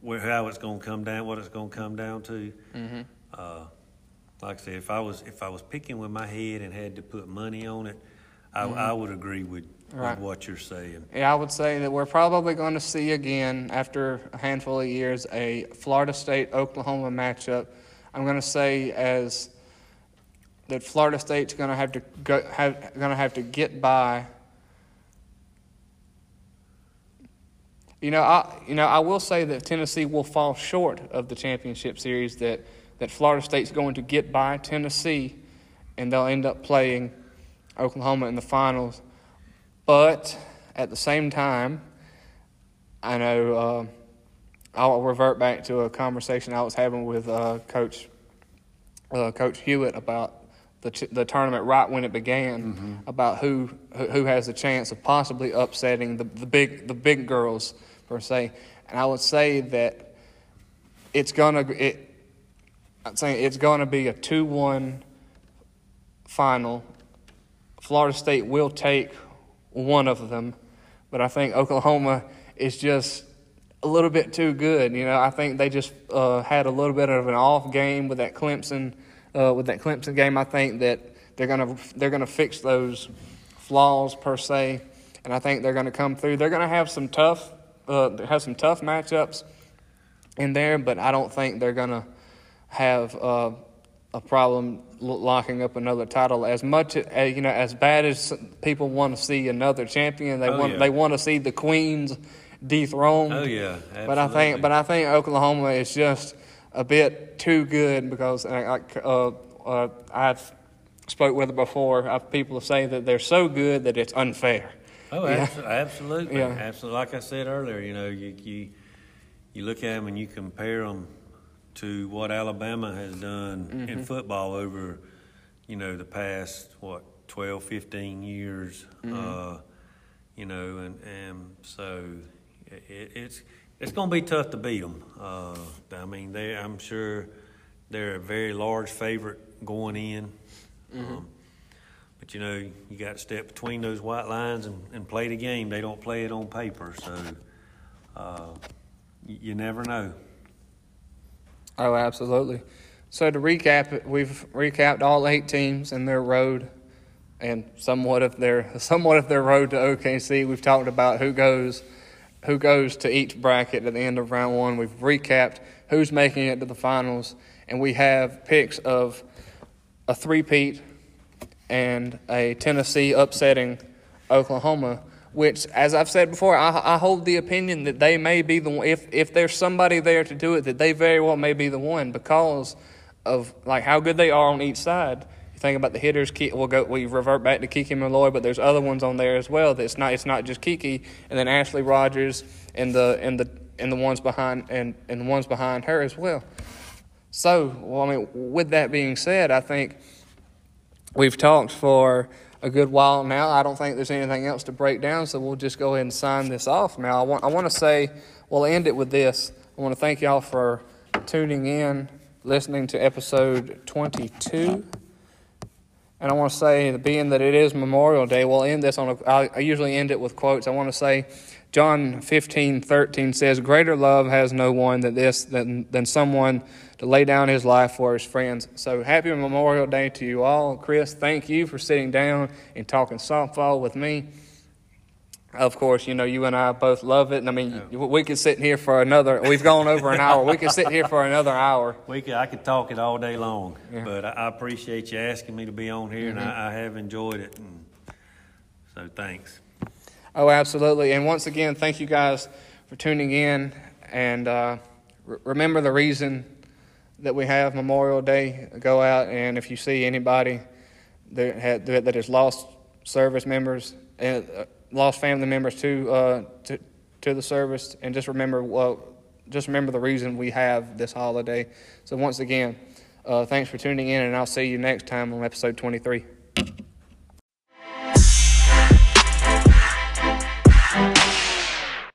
where, how it's gonna come down, what it's gonna come down to. Mm-hmm. Uh, like I said, if I was, if I was picking with my head and had to put money on it, I, I would agree with, Mm-hmm. Right. with what you're saying. Yeah, I would say that we're probably going to see again after a handful of years a Florida State Oklahoma matchup. I'm going to say as that Florida State's going to have to go, have going to have to get by. You know, I you know I will say that Tennessee will fall short of the championship series. That that Florida State's going to get by Tennessee, and they'll end up playing Oklahoma in the finals. But at the same time, I know uh, I'll revert back to a conversation I was having with uh, Coach uh, Coach Hewitt about the ch- the tournament right when it began, about who who who has the chance of possibly upsetting the, the big the big girls per se, and I would say that it's gonna it. I'm saying it's gonna be a two one final. Florida State will take one of them, but I think Oklahoma is just a little bit too good. You know, I think they just uh, had a little bit of an off game with that Clemson, uh, with that Clemson game. I think that they're gonna they're gonna fix those flaws per se, and I think they're gonna come through. They're gonna have some tough uh, have some tough matchups in there, but I don't think they're gonna have uh, a problem locking up another title. As much as you know, as bad as people want to see another champion, they Oh, want yeah. they want to see the Queens dethroned. Oh, yeah, But I think, but I think Oklahoma is just a bit too good because, uh, like, uh, uh, I've spoke with it before. I've, people say that they're so good that it's unfair. Oh, Yeah. abso- absolutely, Yeah. absolutely. Like I said earlier, you know, you you you look at them and you compare them to what Alabama has done Mm-hmm. in football over, you know, the past what 12, 15 years. Mm-hmm. Uh, you know, and and so it, it's it's going to be tough to beat them. Uh, I mean, they I'm sure they're a very large favorite going in. Mm-hmm. Um, but you know, you got to step between those white lines and, and play the game. They don't play it on paper, so uh, you, you never know. Oh, absolutely. So to recap we've recapped all eight teams and their road, and somewhat of their somewhat of their road to OKC. We've talked about who goes who goes to each bracket at the end of round one. We've recapped who's making it to the finals, and we have picks of a three-peat and a Tennessee upsetting Oklahoma. Which, as I've said before, I, I hold the opinion that they may be the one. If if there's somebody there to do it, that they very well may be the one because of like how good they are on each side. You think about the hitters. We'll go. We revert back to Kiki Milloy, but there's other ones on there as well. That's not. It's not just Kiki, and then Ashley Rogers and the and the and the ones behind and and the ones behind her as well. So, well, I mean, with that being said, I think we've talked for a good while now. I don't think there's anything else to break down, so we'll just go ahead and sign this off. Now, I want I want to say we'll end it with this. I want to thank y'all for tuning in, listening to episode 22. And I want to say, being that it is Memorial Day, we'll end this on a. I, usually end it with quotes. I want to say, John fifteen thirteen says, "Greater love has no one than this than than someone to lay down his life for his friends." So happy Memorial Day to you all, Chris. Thank you for sitting down and talking softball with me. Of course, you know you and I both love it. And I mean, we could sit here for another. We've gone over an hour. We could sit here for another hour. We could, I could talk it all day long, Yeah. Mm-hmm. but I, appreciate you asking me to be on here, and I, I have enjoyed it. And so thanks. Oh, absolutely. And once again, thank you guys for tuning in. And uh, re- remember the reason that we have Memorial Day. Go out, and if you see anybody that, had, that has lost service members and uh, lost family members to, uh, to to the service, and just remember, well, just remember the reason we have this holiday. So once again, uh, thanks for tuning in, and I'll see you next time on episode 23.